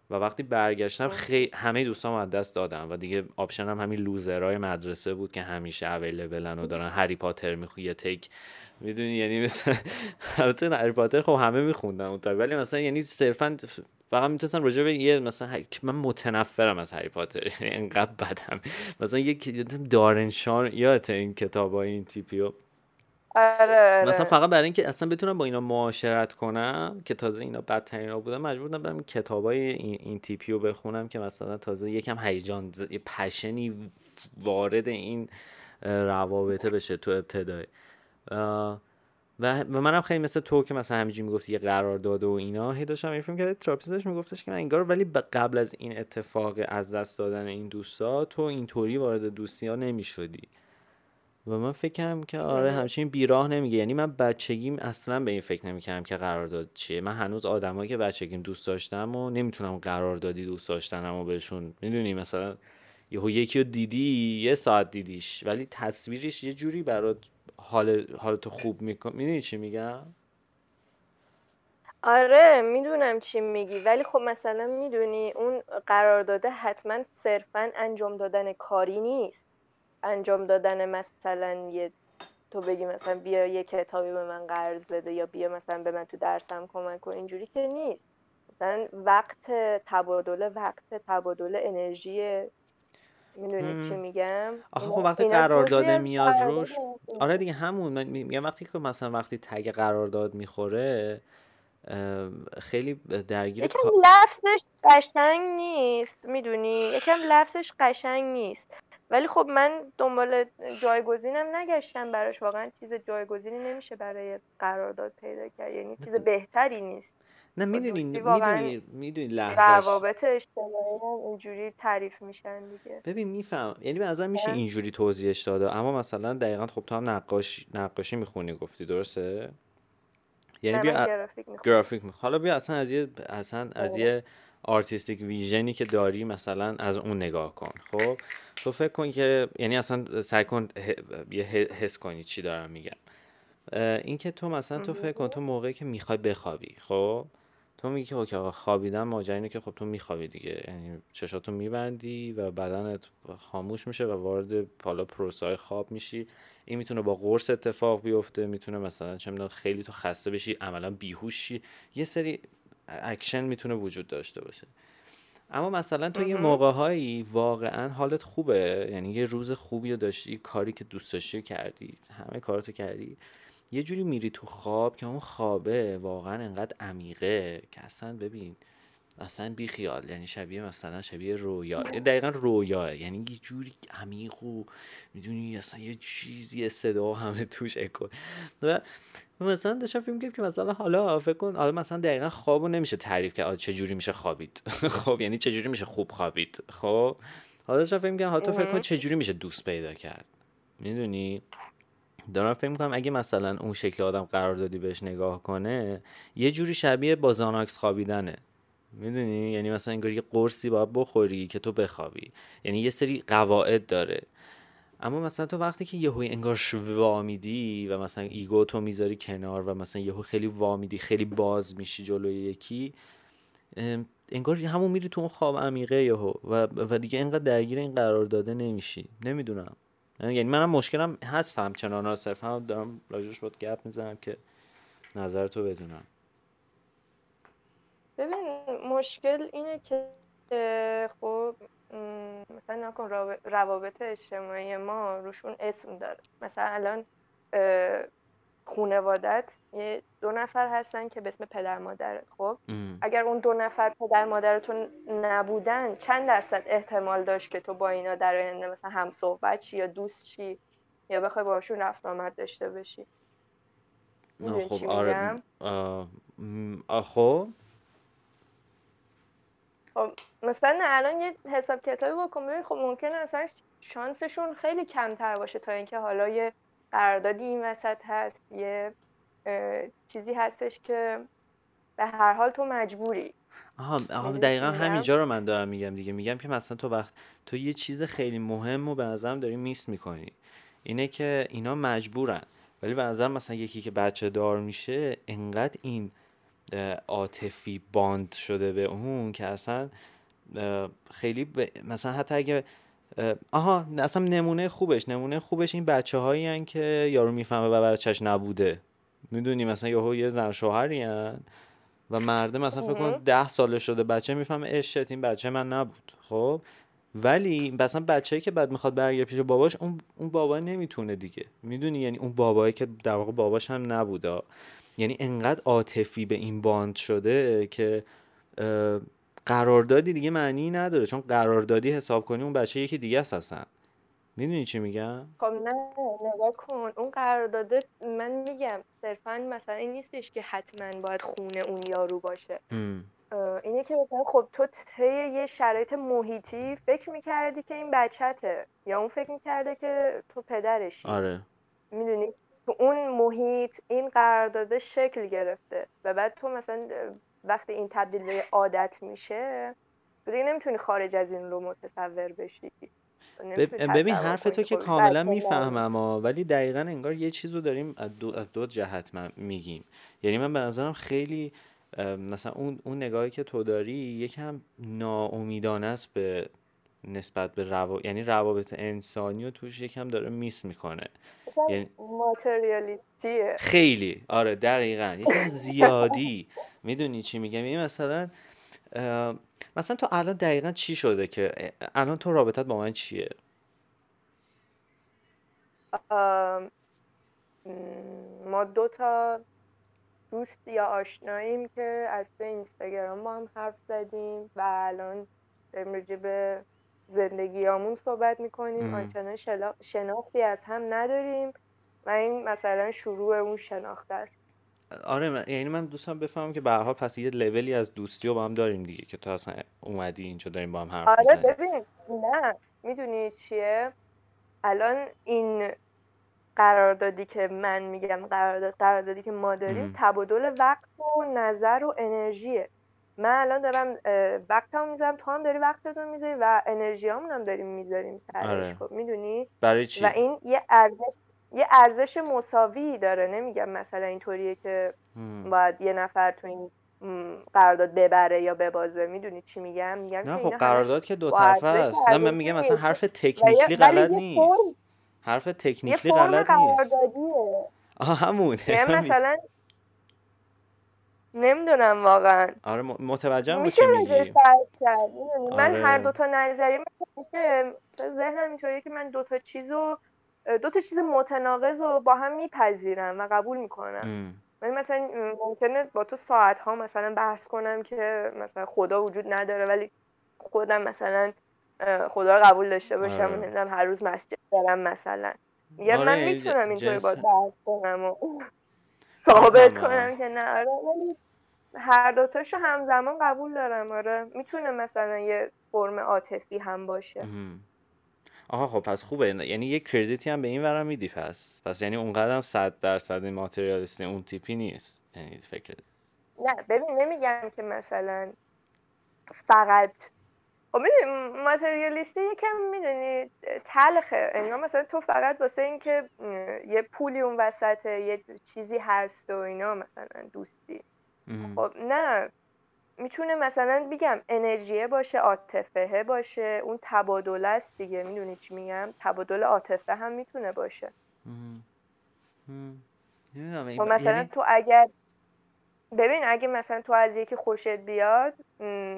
و وقتی برگشتم خیلی همه دوستام از دست دادم و دیگه option هم همین loser های مدرسه بود که همیشه available ن و دارن هری پاتر میخو یه تک می‌دونی؟ یعنی مثلا *laughs* البته هری پاتر خب همه میخوندن اون ولی مثلا یعنی صرفا فقط می‌تونستم راجع به یه مثلا من متنفرم از هری پاتر. *laughs* یعنی انقدر بدم. مثلا یک دارن شان یادت این کتابای این تیپیو؟ آره, آره. مثلا فقط برای اینکه اصلا بتونم با اینا معاشرت کنم که تازه اینا بدترین ها بودن مجبور بودم برم کتابای این, این تیپی رو بخونم که مثلا تازه یکم هیجان passion ی وارد این روابطه بشه تو ابتدای و و منم خیلی مثل تو که مثلا همینجوری می‌گفتی یه قرار داده و اینا هی داشتم می‌فهمم که تراپیست داشت میگفتش که من انگار ولی قبل از این اتفاق از دست دادن این دوستا تو اینطوری وارد دوستی ها نمی‌شدی و من فکرم که آره همچین بیراه نمیگه. یعنی من بچگیم اصلا به این فکر نمی‌کردم که قرارداد چیه. من هنوز آدمایی که بچگیم دوست داشتم و نمی‌تونم قراردادی دوست داشتنم و بهشون می‌دونی مثلا یهو یکی رو دیدی یه ساعت دیدیش. ولی تصویرش یه جوری برات حال حالتو خوب میکن می‌دونی چی میگم؟ آره می‌دونم چی میگی. ولی خب مثلا می‌دونی اون قرارداده حتما صرفا انجام دادن کاری نیست. انجام دادن مثلا یه تو بگی مثلا بیا یه کتابی به من قرض بده یا بیا مثلا به من تو درسم کمک کن اینجوری که نیست. مثلا وقت تبادل وقت تبادل انرژی می‌دونی چی میگم؟ آخه خب وقتی قرارداد میاد روش آره دیگه همون میگم وقتی که مثلا وقتی تگ قرارداد می‌خوره خیلی درگیر یکم لفظش قشنگ نیست می‌دونی؟ یکم لفظش قشنگ نیست. ولی خب من دنبال جایگزینم نگشتم براش. واقعا چیز جایگزینی نمیشه برای قرارداد پیدا کرد. یعنی چیز بهتری نیست. نه می‌دونی می‌دونی می‌دونی لحظه روابط اجتماعی هم اینجوری تعریف میشن دیگه. ببین میفهم. یعنی به نظر میشه اینجوری توضیحش داده. اما مثلا دقیقا خب تو هم نقاش نقاشی می‌خونی گفتی درسته؟ یعنی بیا گرافیک حالا بیا اصلا از یه اصلا از یه artistic vision ی که داری مثلا از اون نگاه کن. خب تو فکر کن که یعنی اصلا سعی کن یه حس کنی چی دارم میگم. اینکه تو مثلا تو فکر کن تو موقعی که می‌خوای بخوابی خب؟ تو میگی که okay خوابیدن ماجرا اینه که خب تو میخوابی دیگه. یعنی چشاتو میبندی و بدنت خاموش میشه و وارد حالا پروسه خواب میشی. این می‌تونه با قرص اتفاق بیفته می‌تونه مثلا چه خیلی تو خسته بشی عملا بیهوشی یه سری اکشن می‌تونه وجود داشته باشه. اما مثلا تو یه موقع هایی واقعا حالت خوبه. یعنی یه روز خوبی رو داشتی کاری که دوست داشتی کردی همه کاراتو کردی. یه جوری میری تو خواب که اون خوابه واقعا انقدر عمیقه که اصلا ببین اصلا بی خیال یعنی شبیه مثلا شبیه رویا. دقیقا رویا یعنی یه جوری عمیق و می‌دونی اصلا یه چیزی صدا همه توش اکو. و مثلا داشتم فیلم که مثلا حالا فکر کن حالا مثلا دقیقا خوابو نمیشه تعریف کرد. چه جوری میشه خوابید؟ *laughs* خب یعنی چه جوری میشه خوب خوابید؟ خب حالا داشتم فکر که حالا تو فکر کن چه جوری میشه دوست پیدا کرد؟ می‌دونی؟ دارم فکر می‌کنم اگه مثلا اون شکل آدم قرار دادی بهش نگاه کنه یه جوری شبیه با زاناکس خوابیدنه. می‌دونی؟ یعنی مثلا انگار یه قرصی باید بخوری که تو بخوابی. یعنی یه سری قواعد داره. اما مثلا تو وقتی که یهو انگار وامیدی و مثلا ایگو تو می‌ذاری کنار و مثلا یهو خیلی وامیدی خیلی باز میشی جلوی یکی انگار همون میری تو اون خواب عمیقه یهو و, و دیگه اینقدر درگیر این قرار داده نمیشی. نمی‌دونم. یعنی منم مشکلم هست همچنان صرفا دارم راجوش باید گپ می‌زنم که نظر تو بدونم. ببین مشکل اینه که خب مثلا نکن روابط اجتماعی ما روشون اسم داره. مثلا الان خونوادت یه دو نفر هستن که به اسم پدر مادرت خب؟ اگر اون دو نفر پدر مادرتون نبودن چند درصد احتمال داشت که تو با اینا در آینده مثلا هم صحبت چی یا دوست چی یا بخوای باشون رفت آمد داشته باشی. خب آره خب خب مثلا الان یه حساب کتابی بکن ببین خب ممکنه اصلا شانسشون خیلی کمتر باشه تا اینکه حالا یه قراردادی این وسط هست یه چیزی هستش که به هر حال تو مجبوری. آها, آها دقیقا همینجا رو من دارم میگم دیگه میگم که مثلا تو وقت تو یه چیز خیلی مهم و به نظرم داری میس می‌کنی. اینه که اینا مجبورن. ولی به نظرم مثلا یکی که بچه دار میشه انقدر این عاطفی باند شده به اون که اصلا خیلی مثلا حتی اگه آها اصلا نمونه خوبش نمونه خوبش این بچه هایی که یارو می‌فهمه و بچهش نبوده. می‌دونی مثلا یهو یه زن شوهری و مرده مثلا فکر کن ده ساله شده بچه می‌فهمه اشت این بچه من نبود. خب؟ ولی مثلا بچه‌ای که بعد می‌خواد برگرده پیش باباش اون اون بابا نمی‌تونه دیگه. می‌دونی؟ یعنی اون بابایی که در واقع باباش هم نبوده. یعنی انقدر عاطفی به این باند شده که قراردادی دیگه معنی نداره. چون قراردادی حساب کنی اون بچه یکی دیگه است اصلا. می‌دونی چی میگم؟ خب نه نگاه کن. اون قرارداده من میگم صرفا مثلا این نیستش که حتما باید خونه اون یارو باشه. اینه که مثلا خب تو طی یه شرایط محیطی فکر می‌کردی که این بچته یا اون فکر می‌کرده که تو پدرشی. آره. می‌دونی؟ تو اون محیط این قرارداد شکل گرفته و بعد تو مثلا وقتی این تبدیل به عادت میشه تو دیگه نمی‌تونی خارج از این رو متصور بشی. ببین حرف تو که کاملا می‌فهمم ولی دقیقا انگار یه چیز رو داریم از دو, از دو جهت میگیم. یعنی من به نظرم خیلی مثلا اون, اون نگاهی که تو داری یکم ناامیدانه است به نسبت به رو... یعنی روابط انسانی و توش یکم داره میس می‌کنه. یعنی ماتریالیتیه. خیلی. آره دقیقا. یکم *laughs* زیادی. می‌دونی چی میگم؟ یعنی مثلا مثلا تو الان دقیقا چی شده که الان تو رابطت با من چیه؟ ما دو تا دوست یا آشناییم که از اینستاگرام با هم حرف زدیم و الان داریم به زندگیامون صحبت می‌کنیم. آنچنان شناختی از هم نداریم و این مثلا شروع اون شناخت است. آره من... یعنی من دوستم بفهمم که به حال پس یه لولی از دوستی رو با هم داریم دیگه که تو اصلا اومدی اینجا داریم با هم حرف آره ببین نه. می‌دونی چیه؟ الان این قراردادی که من میگم قرارداد قراردادی که ما داریم تبادل وقت و نظر و انرژیه. من الان دارم وقتمو می‌ذارم تو هم داری وقتتو می‌ذاری و انرژیامون هم داریم می‌ذاریم سرش آره. خب می‌دونی؟ برای چی؟ و این یه ارزش یه ارزش مساوی داره نمیگم مثلا اینطوریه که باید یه نفر تو این قرارداد ببره یا ببازه می‌دونی چی میگم؟ میگم نه خب قرارداد که دو طرفه است. نه من میگم مثلا حرف تکنیکلی غلط نیست. حرف تکنیکلی غلط نیست. آها همون یعنی مثلا نمی‌دونم واقعا. آره متوجهم میشه راجعش کرد من هر آره. دو تا نظریه میشه مثلا ذهنم اینطوریه که من دو تا چیزو دو تا چیز متناقض رو با هم میپذیرم و قبول می‌کنم. من مثلا ممکنه با تو ساعت ها مثلا بحث کنم که مثلا خدا وجود نداره ولی خودم مثلا خدا رو قبول داشته باشم آره. هر روز مسجد برم مثلا. یا آره من می‌تونم اینطوری با بحث کنم و ثابت کنم که نه. آره ولی هر دوتاشو همزمان قبول دارم. آره می‌تونه مثلا یه فرم عاطفی هم باشه. آها خب پس خوبه. یعنی یه کردیتی هم به این ورم میدی پس. پس یعنی اونقدر صد درصد ماتریالیستی اون تیپی نیست. یعنی فکر نه ببین نمیگم که مثلا فقط خب می‌دونی ماتریالیستی یکم می‌دونی تلخه. انگار مثلا تو فقط واسه اینکه یه پولی اون وسطه یه چیزی هست و اینا مثلا دوستی. خب نه. می‌تونه مثلا بگم انرژیه باشه عاطفه باشه اون تبادله است دیگه. می‌دونی چی میگم؟ تبادل عاطفه هم می‌تونه باشه. خب مثلا یعنی تو اگر ببین اگه مثلا تو از یکی خوشت بیاد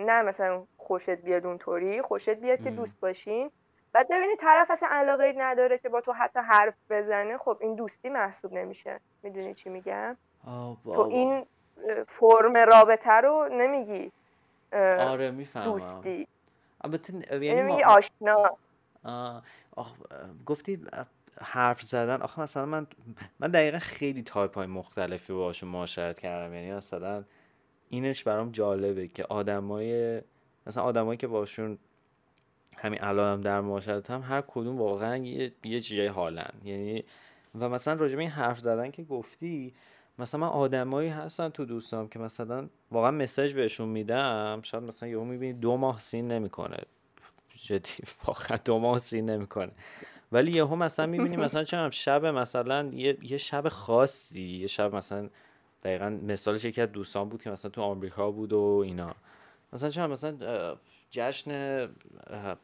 نه مثلا خوشت بیاد اونطوری خوشت بیاد که دوست باشین بعد ببینی طرف اصلا علاقه نداره که با تو حتی حرف بزنه خب این دوستی محسوب نمیشه. می‌دونی چی میگم؟ تو این فرم رابطه رو نمیگی آره می‌فهمم. دوستی. البته یعنی, یعنی میگی آشنا. گفتی حرف زدن. آخه مثلا من من دقیقا خیلی تایپ های مختلفی باشون معاشرت کردم. یعنی مثلا اینش برام جالبه که آدمای مثلا آدمایی که باشون همین الانم در معاشرت هم هر کدوم واقعا یه یه چیزای حالن. یعنی و مثلا راجع این حرف زدن که گفتی مثلا من آدمایی هستن تو دوستام که مثلا واقعا مسج بهشون میدم شاید مثلا یهو می‌بینی دو ماه سین نمی‌کنه. جدی واقعا دو ماه سین نمی‌کنه. ولی یهو مثلا می‌بینی مثلا چه شب مثلا یه, یه شب خاصی یه شب مثلا دقیقا مثالش یکی از دوستان بود که مثلا تو آمریکا بود و اینا. مثلا چه مثلا جشن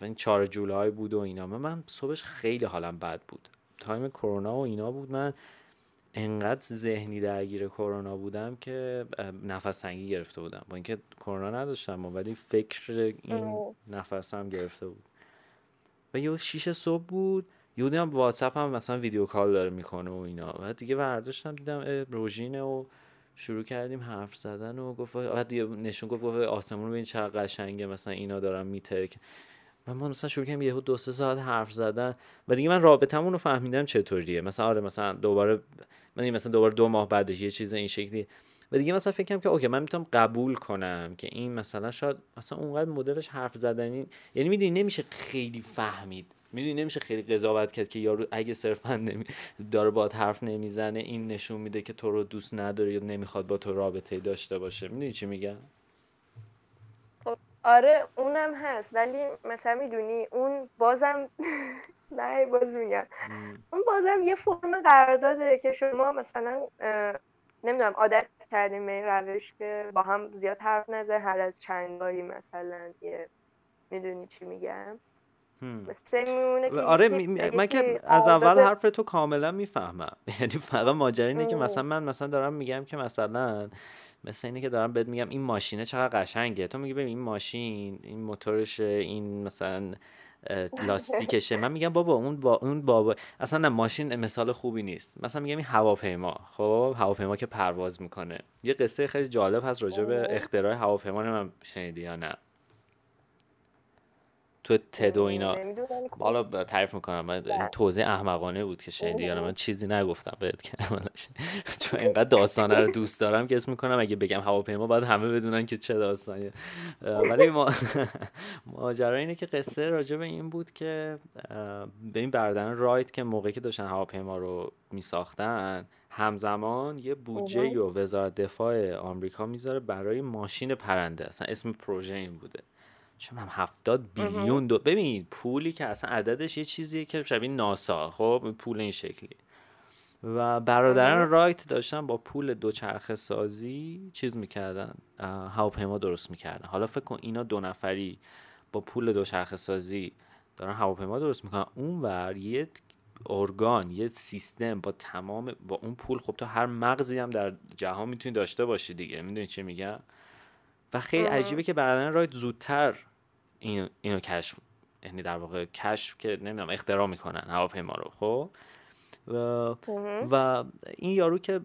این 4 جولای بود و اینا. من صبحش خیلی حالم بد بود. تایم کرونا و اینا بود. من انقدر ذهنی درگیر کرونا بودم که نفس تنگی گرفته بودم. با اینکه کرونا نداشتم ولی فکر این نفس هم گرفته بود. و یه شیش صبح بود. یه هم واتساپ هم مثلا video call داره می‌کنه و اینا. و دیگه برداشتم دیدم روژینه و شروع کردیم حرف زدن و گفت بعد نشون گفت گفت آسمون رو ببین چقدر قشنگه مثلا اینا دارم میترک و ما مثلا شروع کردیم یهو دو سه ساعت حرف زدن و دیگه من رابطمون رو فهمیدم چطوریه. مثلا آره مثلا دوباره من مثلا دوباره دو ماه بعدش یه چیز این شکلی و دیگه مثلا فکر کنم که اوکی من می‌تونم قبول کنم که این مثلا شاید مثلا اونقدر مدلش حرف زدنی یعنی می‌دونی نمیشه خیلی فهمید. می‌دونی نمیشه خیلی قضاوت کرد که یارو اگه صرفا نمی... داره با حرف نمی‌زنه این نشون میده که تو رو دوست نداره یا نمی‌خواد با تو رابطه داشته باشه. می‌دونی چی میگم؟ خب آره اونم هست. ولی مثلا می‌دونی اون بازم *laughs* نه باز میگم. اون بازم یه فرم قرارداده که شما مثلا نمی‌دونم عادت کردیم به این روش که با هم زیاد حرف نزه هر از چند مثلا یه می‌دونی چی میگم؟ آره من که از اول حرف تو کاملا می‌فهمم. *laughs* یعنی فقط ماجرا اینه که مثلا من مثلا دارم میگم که مثلا مثل اینه که دارم بهت میگم این ماشینه چقدر قشنگه. تو میگی ببین این ماشین این موتورشه این مثلا *laughs* لاستیکشه. من میگم بابا اون با اون بابا اصلا نه ماشین مثال خوبی نیست. مثلا میگم این هواپیما. خب هواپیما که پرواز می‌کنه. یه قصه خیلی جالب هست راجع به اختراع هواپیما من شنیدی یا نه. تو تد و اینا. حالا تعریف می‌کنم این توضیح احمقانه بود که شنیدی یا من چیزی نگفتم بهت که *laughs* چون اینقدر داستانه رو دوست دارم که اسم می‌کنم اگه بگم هواپیما باید همه بدونن که چه داستانیه. ولی ما *laughs* ماجرا اینه که قصه راجع به این بود که به این بردن رایت که موقعی که داشتن هواپیما رو میساختن همزمان یه بودجه و وزارت دفاع آمریکا می‌ذاره برای ماشین پرنده. اصلا اسم پروژه این بوده. چون هم هفتاد بیلیون دو ببین پولی که اصلا عددش یه چیزیه که شبیه ناسا خب؟ پول این شکلی. و برادران رایت داشتن با پول دوچرخه سازی چیز می‌کردن هواپیما درست می‌کردن. حالا فکر کن اینا دو نفری با پول دوچرخه سازی دارن هواپیما درست می‌کنن. اون ور یه ارگان یه سیستم با تمام با اون پول خب تو هر مغزی هم در جهان می‌تونی داشته باشی دیگه. می‌دونی چی میگم؟ و خیلی عجیبه که برادران رایت زودتر اینو, اینو کشف یعنی در واقع کشف که نمی‌دونم اختراع می‌کنن هواپیما رو خب؟ و, و این یارو که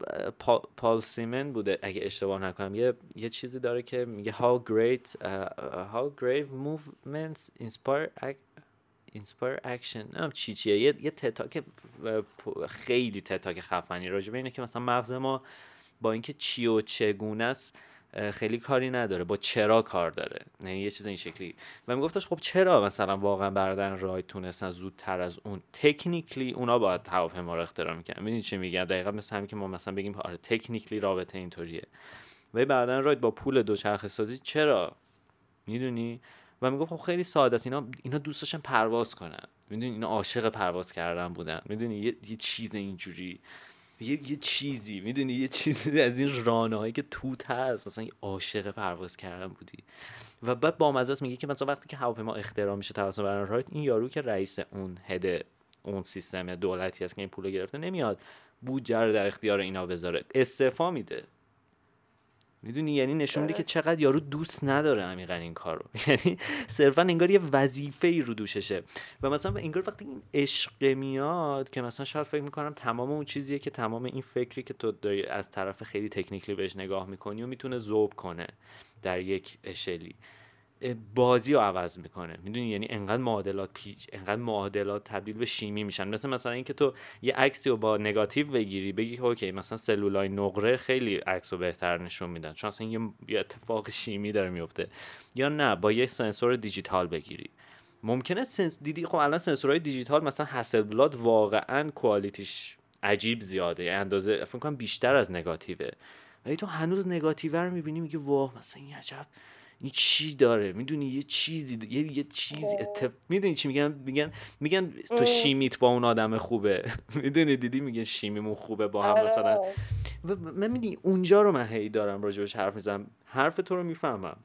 پال سیمن بوده اگه اشتباه نکنم یه یه چیزی داره که میگه how great uh, how grave movements inspire inspire action. نمی‌دونم چی چیه. یه, یه تتاک خیلی تتاک خفنی راجبه اینه که مثلا مغز ما با اینکه چی و چگونه است خیلی کاری نداره با چرا کار داره. یعنی یه چیز این شکلی. و میگفتش خب چرا مثلا واقعا برادران رای تونستن زودتر از اون؟ تکنیکلی اونا باید هواپیما رو اختراع می‌کنن می‌دونی چی میگم دقیقا مثل همین که ما مثلا بگیم آره تکنیکلی رابطه اینطوریه. و بعدا رایت با پول دوچرخه سازی چرا؟ می‌دونی؟ و می‌گفت خب خیلی ساده است. اینا اینا دوست داشتن پرواز کنن. می‌دونی؟ اینا عاشق پرواز کردن بودن. می‌دونی؟ یه, یه چیز اینجوری. یه, یه چیزی می‌دونی؟ یه چیزی *laughs* از این رانه هایی که توت هست. مثلا عاشق پرواز کردن بودی. و بعد با مزاس میگه که مثلا وقتی که هواپیما اختراع میشه توسط برنامه رایت این یارو که رئیس اون هد اون سیستم دولتی هست که این پول گرفته نمیاد بودجه رو در اختیار اینا بذاره. استعفا میده. می‌دونی؟ یعنی نشون میده که چقدر یارو دوست نداره عمیقا این کارو. *laughs* یعنی صرفا انگار یه وظیفه ای رو دوششه. و مثلا انگار وقتی این عشق میاد که مثلا شاید فکر می‌کنم تمام اون چیزیه که تمام این فکری که تو داری از طرف خیلی تکنیکلی بهش نگاه می‌کنی و می‌تونه ذوب کنه در یک اشلی بازی رو عوض می‌کنه. می‌دونی؟ یعنی انقدر معادلات پیچ انقدر معادلات تبدیل به شیمی میشن. مثل مثلا اینکه تو یه عکسی رو با نگاتیو بگیری بگی اوکی مثلا سلولای نقره خیلی عکس رو بهتر نشون میدن. چون اصلا یه اتفاق شیمی داره میفته. یا نه با یه سنسور دیجیتال بگیری. ممکنه سنس دیدی؟ خب الان سنسورهای دیجیتال مثلا هسل بلاد واقعا کوالیتیش عجیب زیاده. اندازه فکر کنم بیشتر از نگاتیوه. ولی تو هنوز نگاتیو رو می‌بینی میگه واه مثلا این عجب. این چی داره؟ می‌دونی یه چیزی یه, یه چیزی اتف... می‌دونی چی میگن؟ میگن میگن تو شیمیت با اون آدم خوبه. *laughs* می‌دونی؟ دیدی میگن شیمیمون خوبه با هم آره. مثلا. من می‌دونی اونجا رو من هی دارم راجبش حرف می‌زنم. حرف تو رو می‌فهمم.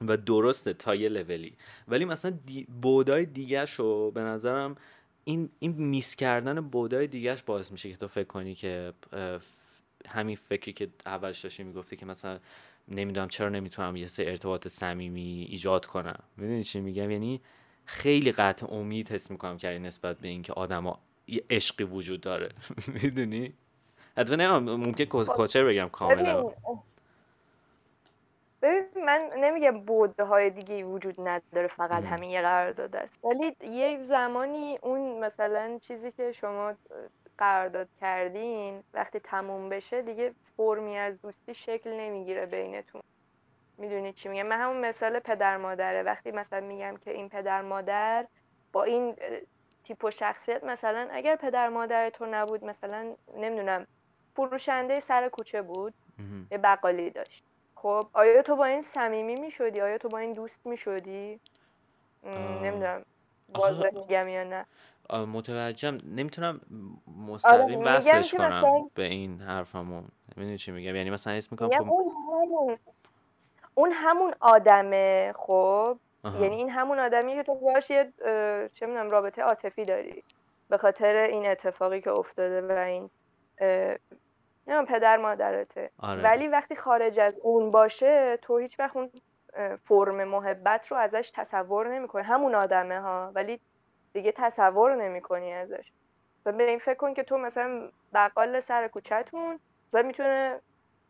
و درسته تا یه لولی. ولی مثلا دی... بودای دیگه شو به نظرم این این میس کردن بودای دیگهش باعث میشه که تو فکر کنی که همین فکری که اولش داشتی می‌گفتی که مثلا نمی‌دونم چرا نمی‌تونم یه سه ارتباط صمیمی ایجاد کنم. می‌دونی چی میگم؟ یعنی خیلی قطع امید حس می‌کنم که نسبت به اینکه آدما یه عشقی وجود داره. *laughs* می‌دونی؟ حتی نه ممکن کوچر بگم کاملا. ببین من نمیگم بوده های دیگه وجود نداره فقط همین یه قرارداد است. ولی یه زمانی اون مثلا چیزی که شما قرارداد کردین وقتی تموم بشه دیگه فرمی از دوستی شکل نمی‌گیره بینتون. می‌دونی چی میگم؟ من همون مثال پدر مادره. وقتی مثلا میگم که این پدر مادر با این تیپ و شخصیت مثلا اگر پدر مادر تو نبود مثلا نمی‌دونم فروشنده سر کوچه بود یه بقالی داشت. خب آیا تو با این صمیمی می‌شدی؟ آیا تو با این دوست می‌شدی؟ نمی‌دونم. واضح میگم یا نه؟ متوجهم. نمی‌تونم مستقیم آره وصلش کنم مثلا... به این حرفمون می‌دونی چی میگم؟ یعنی مثلا اسم می‌کنم خب اون همون اون همون آدمه خب؟ یعنی این همون آدمی که تو باش یه چه می‌دونم رابطه عاطفی داری به خاطر این اتفاقی که افتاده و این نمی‌دونم پدر مادرته. آره. ولی وقتی خارج از اون باشه تو هیچ وقت اون فرم محبت رو ازش تصور نمی‌کنی. همون آدمه ها؟ ولی دیگه تصور نمی‌کنی ازش. و به این فکر کن که تو مثلا بقال سر کوچهتون مثلا می‌تونه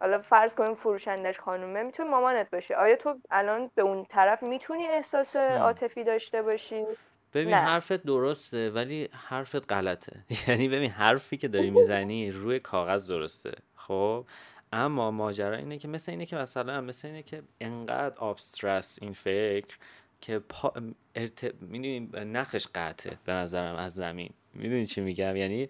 حالا فرض کنیم فروشندش خانومه می‌تونه مامانت باشه. آیا تو الان به اون طرف می‌تونی احساس عاطفی داشته باشی؟ ببین نه. حرفت درسته ولی حرفت غلطه. *laughs* یعنی ببین حرفی که داری می‌زنی روی کاغذ درسته. خب؟ اما ماجرا اینه که مثل اینه که مثلا مثل اینه که انقدر آبسترس این فکر. که پا... ارت... می‌دونی نخش قطعه به نظرم از زمین. می‌دونی چی میگم؟ یعنی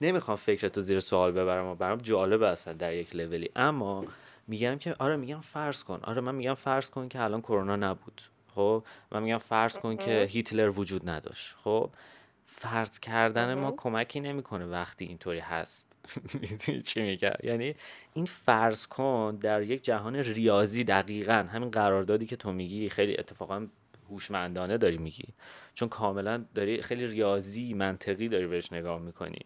نمی‌خوام فکرتو زیر سوال ببرم و برام جالبه اصلا در یک لولی. اما میگم که آره میگم فرض کن. آره من میگم فرض کن که الان کرونا نبود. خب؟ من میگم فرض کن که هیتلر وجود نداشت. خب؟ فرض کردن ما کمکی نمی‌کنه وقتی اینطوری هست. *laughs* می‌دونی چی میگم؟ یعنی این فرض کن در یک جهان ریاضی دقیقا همین قراردادی که تو میگی خیلی اتفاقا هوشمندانه داری میگی. چون کاملا داری خیلی ریاضی منطقی داری بهش نگاه می‌کنی.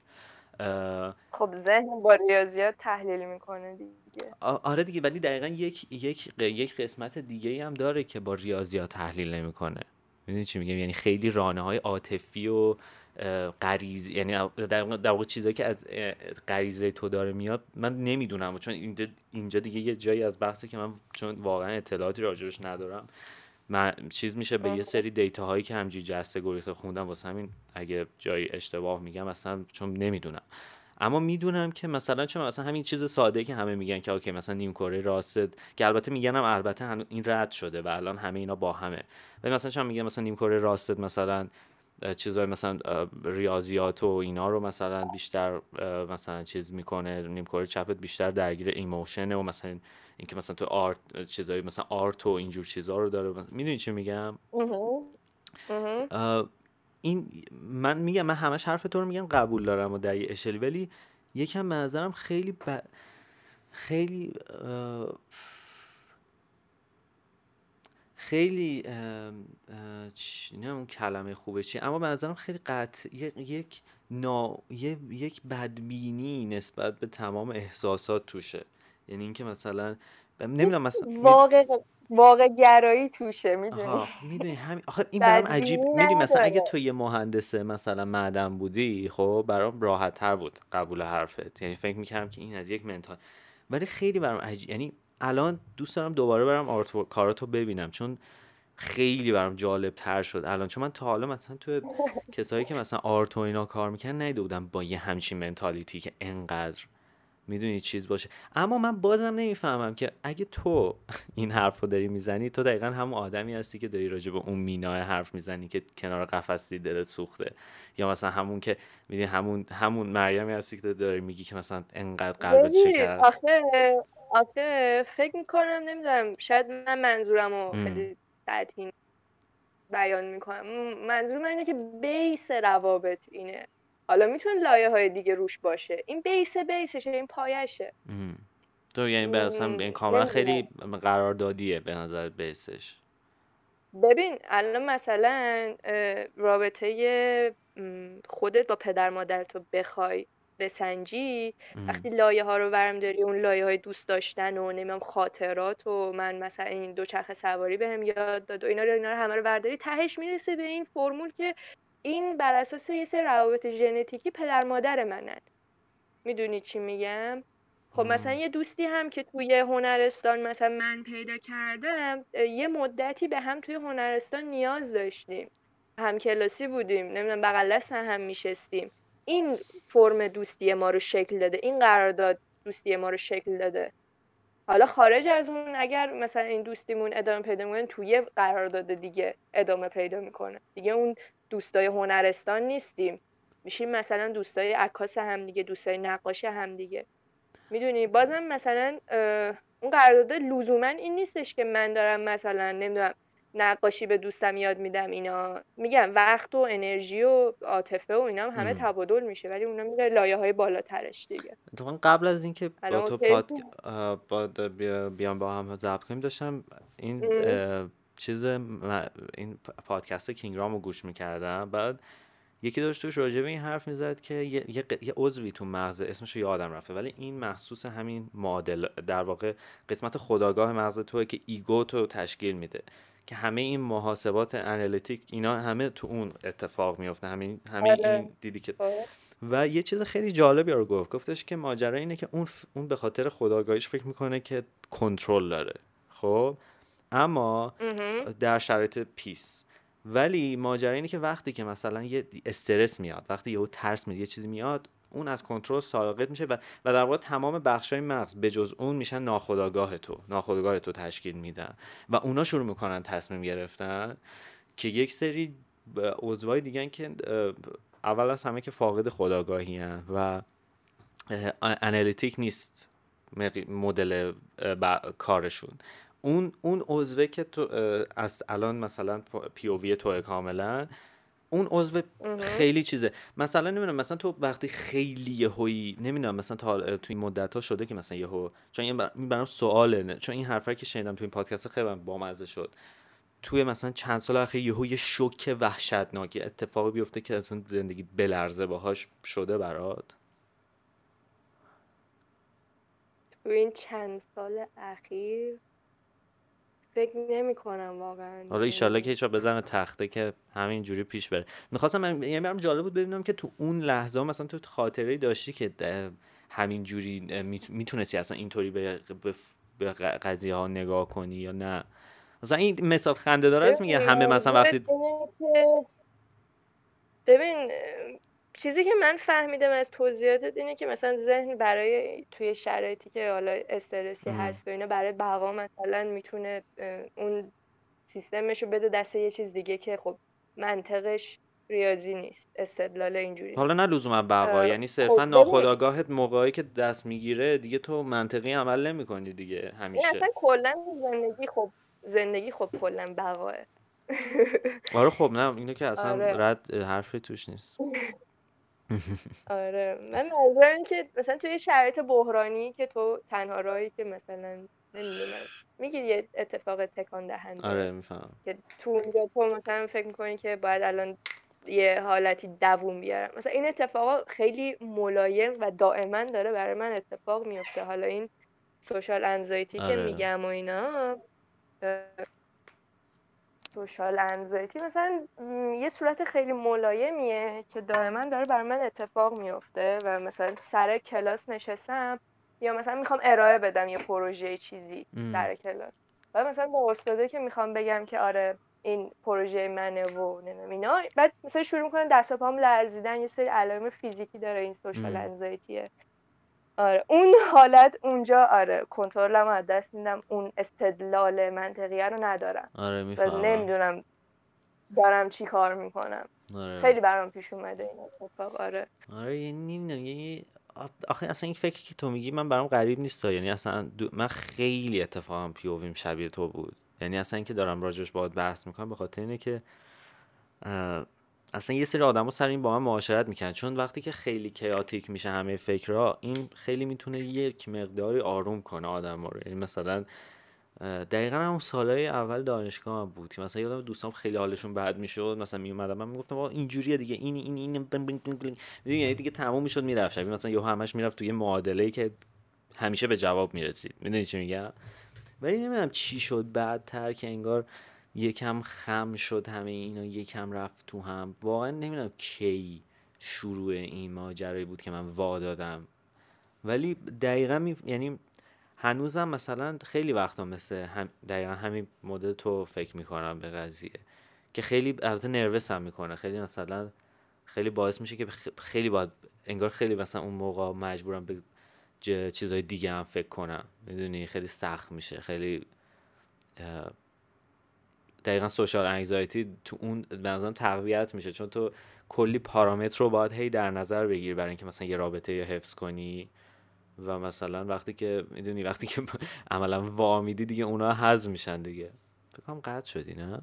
خب ذهن با ریاضیات تحلیل می‌کنه دیگه. آره دیگه ولی دقیقا یک یک یک قسمت دیگه هم داره که با ریاضیات تحلیل نمی‌کنه. می‌دونی چی میگم؟ یعنی خیلی رانه های عاطفی و غریزی یعنی در واقع چیزایی که از غریزه تو داره میاد من نمی‌دونم چون اینجا اینجا دیگه یه جایی از بحثه که من چون واقعا اطلاعاتی راجبش ندارم. من چیز میشه به یه سری دیتا هایی که همجوری جسته گریخته خوندم واسه همین اگه جایی اشتباه میگم اصلا چون نمی‌دونم. اما می‌دونم که مثلا چون مثلا همین چیز ساده که همه میگن که اوکی مثلا نیم کره راست که البته میگنم البته این رد شده و الان همه اینا با همه. و مثلا چون میگن مثلا نیم کره راست مثلا چیزای مثلا ریاضیات و اینا رو مثلا بیشتر مثلا چیز می‌کنه نیمکره چپت بیشتر درگیر ایموشنه و مثلا اینکه مثلا تو آرت چیزای مثلا آرت و اینجور چیزا رو داره. می‌دونی چی میگم؟ این من میگم من همش حرف تو رو میگم قبول دارم و در یه اشلی ولی یکم به نظرم خیلی ب... خیلی خیلی نه اون کلمه خوبه چی اما به نظرم خیلی قطع یک نا... یک بدبینی نسبت به تمام احساسات توشه. یعنی اینکه مثلا نمی‌دونم مثلا واقع واقع گرایی توشه می‌دونی؟ می‌دونی همین آخه این برام عجیب می‌دونی مثلا اگه تو یه مهندس مثلا معدن بودی خب برام راحت تر بود قبول حرفت. یعنی فکر می‌کردم که این از یک منتال. ولی خیلی برام عجیب یعنی الان دوست دارم دوباره برم آرت کاراتو ببینم چون خیلی برام جالب تر شد الان. چون من تا حالا مثلا تو کسایی که مثلا آرت و اینا کار می‌کنن نیده بودم با یه همچین منتالیتی که انقدر می‌دونی چیز باشه. اما من بازم نمی‌فهمم که اگه تو این حرف رو داری می‌زنی تو دقیقا همون آدمی هستی که داری راجع به اون مینای حرف می‌زنی که کنار قفس دلت سوخته. یا مثلا همون که می‌دونی همون همون مریمی هستی که داری میگی که مثلا انقدر قلبت شکست. آخه آخه فکر می‌کنم نمی‌دونم شاید من منظورم رو خیلی سطحی بیان می‌کنم. منظور من اینه که بیس روابط اینه. حالا می‌تونه لایه های دیگه روش باشه. این بیس بیسشه این پایشه. تو یعنی به این کاملا خیلی قراردادیه به نظر بیسش. ببین الان مثلا رابطه خودت با پدر مادر تو بخوای بسنجی. وقتی لایه ها رو ورم داری اون لایه های دوست داشتن و نمیم خاطرات و من مثلا این دوچرخه سواری بهم یاد داد و اینا رو اینا رو همه رو برداری تهش می‌رسه به این فرمول که این بر اساس یه سری روابط ژنتیکی پدر مادر منن. می‌دونی چی میگم؟ خب مثلا یه دوستی هم که توی هنرستان مثلا من پیدا کردم یه مدتی به هم توی هنرستان نیاز داشتیم. هم کلاسی بودیم نمی‌دونم بغل دست هم میشستیم. این فرم دوستی ما رو شکل داده این قرارداد دوستی ما رو شکل داده. حالا خارج از اون اگر مثلا این دوستیمون ادامه پیدا می‌کنه توی قرارداد دیگه ادامه پیدا می‌کنه. دیگه اون دوستای هنرستان نیستیم. میشیم مثلا دوستای عکاس هم دیگه دوستای نقاش هم دیگه. می‌دونی؟ بازم مثلا اون قرارداد لزوما این نیستش که من دارم مثلا نمی‌دونم نقاشی به دوستم یاد میدم اینا. میگم وقت و انرژی و عاطفه و اینا هم همه تبادل میشه ولی اونا میره لایه های بالاترش دیگه. اتفاقا قبل از اینکه با تو پاد... با بیام با هم ضبط کنیم داشتم این چیز این پادکست کینگرام رو گوش می‌کردم. بعد یکی داشت توش راجع به این حرف می‌زد که یه, یه, یه عضوی تو مغز اسمش رو یادم رفته ولی این محسوس همین معادل در واقع قسمت خودآگاه مغز توه که ego تو تشکیل میده. که همه این محاسبات analytic اینا همه تو اون اتفاق میفته همین همه آره. این دیدی که آره. و یه چیز خیلی جالبی رو گفت. گفتش که ماجرا اینه که اون اون به خاطر خداگاهیش فکر می‌کنه که کنترل داره. خب؟ اما در شرایط پیس. ولی ماجرا اینه که وقتی که مثلا یه استرس میاد وقتی یهو ترس میاد یه چیزی میاد اون از کنترل ساقط میشه و, و در واقع تمام های مغز به جز اون میشن ناخودآگاه تو ناخودآگاه تو تشکیل میدن و اونا شروع می‌کنن تصمیم گرفتن که یک سری عضوای دیگه که اول از همه که فاقد خداگاهی و انالیتیک نیست مدل کارشون. اون اون عضوه که تو از الان مثلا پی او وی توه کاملا اون عضو خیلی چیزه. مثلا نمی‌دونم مثلا تو وقتی خیلی یهویی نمی‌دونم مثلا تا تو این مدت ها شده که مثلا یهو چون این برام سواله نه. چون این حرفایی که شنیدم تو این پادکست خیلی بامزه شد. توی مثلا چند سال اخیر یهو یه شوک وحشتناکی اتفاقی بیفته که اصلا زندگی بلرزه باهاش شده برات. تو این چند سال اخیر فکر نمی کنم واقعا. حالا ایشالله که هیچ بزنه تخته که همین جوری پیش بره. می‌خواستم من یعنی برام جالب بود ببینم که تو اون لحظه مثلا تو خاطره داشتی که همین جوری می‌تونستی اصلا اینطوری به, به قضیه ها نگاه کنی یا نه؟ مثلا این مثال خنده داره است میگه همه مثلا وقتی ببین چیزی که من فهمیدم از توضیحاتت اینه که مثلا ذهن برای توی شرایطی که حالا استرسی هست و اینا برای بقا مثلا می‌تونه اون سیستمش رو بده دست یه چیز دیگه که خب منطقش ریاضی نیست استدلال اینجوری حالا نه لزوما بقا یعنی خب صرفا ببین ناخودآگاهت موقعی که دست می‌گیره دیگه تو منطقی عمل نمی‌کنی دیگه همیشه. اصلا کلا زندگی خب زندگی خب کلا بقاه آره خب نه اینو که اصلا آره. رد حرفی توش نیست. *laughs* آره. من منظورم که مثلا توی شرایط بحرانی که تو تنها راهی که مثلا نمی‌دونم میگی یه اتفاق تکان دهنده آره میفهم که تو اونجا تو مثلا فکر می‌کنی که باید الان یه حالتی دووم بیارم. مثلا این اتفاق خیلی ملایم و دائما داره برای من اتفاق میفته حالا این سوشال انزایتی که آره. میگم و اینا سوشال انزایتی مثلا یه صورت خیلی ملایمیه که دائما داره برای من اتفاق میفته و مثلا سر کلاس نشستم یا مثلا می‌خوام ارائه بدم یه پروژه چیزی ام. سر کلاس و مثلا با استاده که می‌خوام بگم که آره این پروژه منه و نمی‌دونم اینا بعد مثلا شروع می‌کنن دست و پام لرزیدن یه سری علائم فیزیکی داره این سوشال. انزایتیه آره. اون حالت اونجا آره. کنترلم از دست میدم. اون استدلال منطقیه رو ندارم. آره می‌فهمم. نمی‌دونم دارم چی کار می‌کنم. آره. خیلی برام پیش اومده این اتفاق. آره. آره یعنی نمی‌دونم. یعنی آخه اصلا این فکری که تو میگی من برام غریب نیست یعنی اصلا دو- من خیلی اتفاقا پیوویم شبیه تو بود. یعنی اصلا اینکه دارم راجعش باهات بحث می‌کنم به خاطر اینه که اصلا یه سری آدما سر این با من معاشرت می‌کنن. چون وقتی که خیلی کیاتیک میشه همه فکرها این خیلی می‌تونه یک مقداری آروم کنه آدم رو. یعنی مثلا دقیقا همون سالهای اول دانشگاه هم بود که مثلا یادم دوستام خیلی حالشون بد می‌شد. مثلا میومدم من می‌گفتم آقا اینجوریه دیگه این این این. می‌دونی یعنی دیگه تموم می‌شد می‌رفت. شبیه مثلا یهو همش می‌رفت توی یه معادله که همیشه به جواب می‌رسید. می‌دونی چی میگم؟ ولی نمی‌دونم چی شد. بعدتر که انگار یکم خم شد همه اینا یکم رفت تو هم. واقعا نمی‌دونم کی شروع این ماجرایی بود که من وا دادم. ولی دقیقا می... یعنی هنوزم مثلا خیلی وقتا مثل هم... دقیقا همین مدل تو فکر می‌کنم به قضیه. که خیلی البته نروس هم می‌کنه. خیلی مثلا خیلی باعث میشه که خیلی باید انگار خیلی مثلا اون موقع مجبورم به ج- چیزای دیگه هم فکر کنم. می‌دونی؟ خیلی سخت میشه. خیلی دقیقا سوشال انگزایتی تو اون به نظرم تقویت میشه. چون تو کلی پارامتر رو باید هی در نظر بگیری برای اینکه مثلا یه رابطه یا حفظ کنی. و مثلا وقتی که می‌دونی وقتی که *laughs* عملا وا میدی دیگه اونا حذف میشن دیگه. فکر کنم قطع شدی نه؟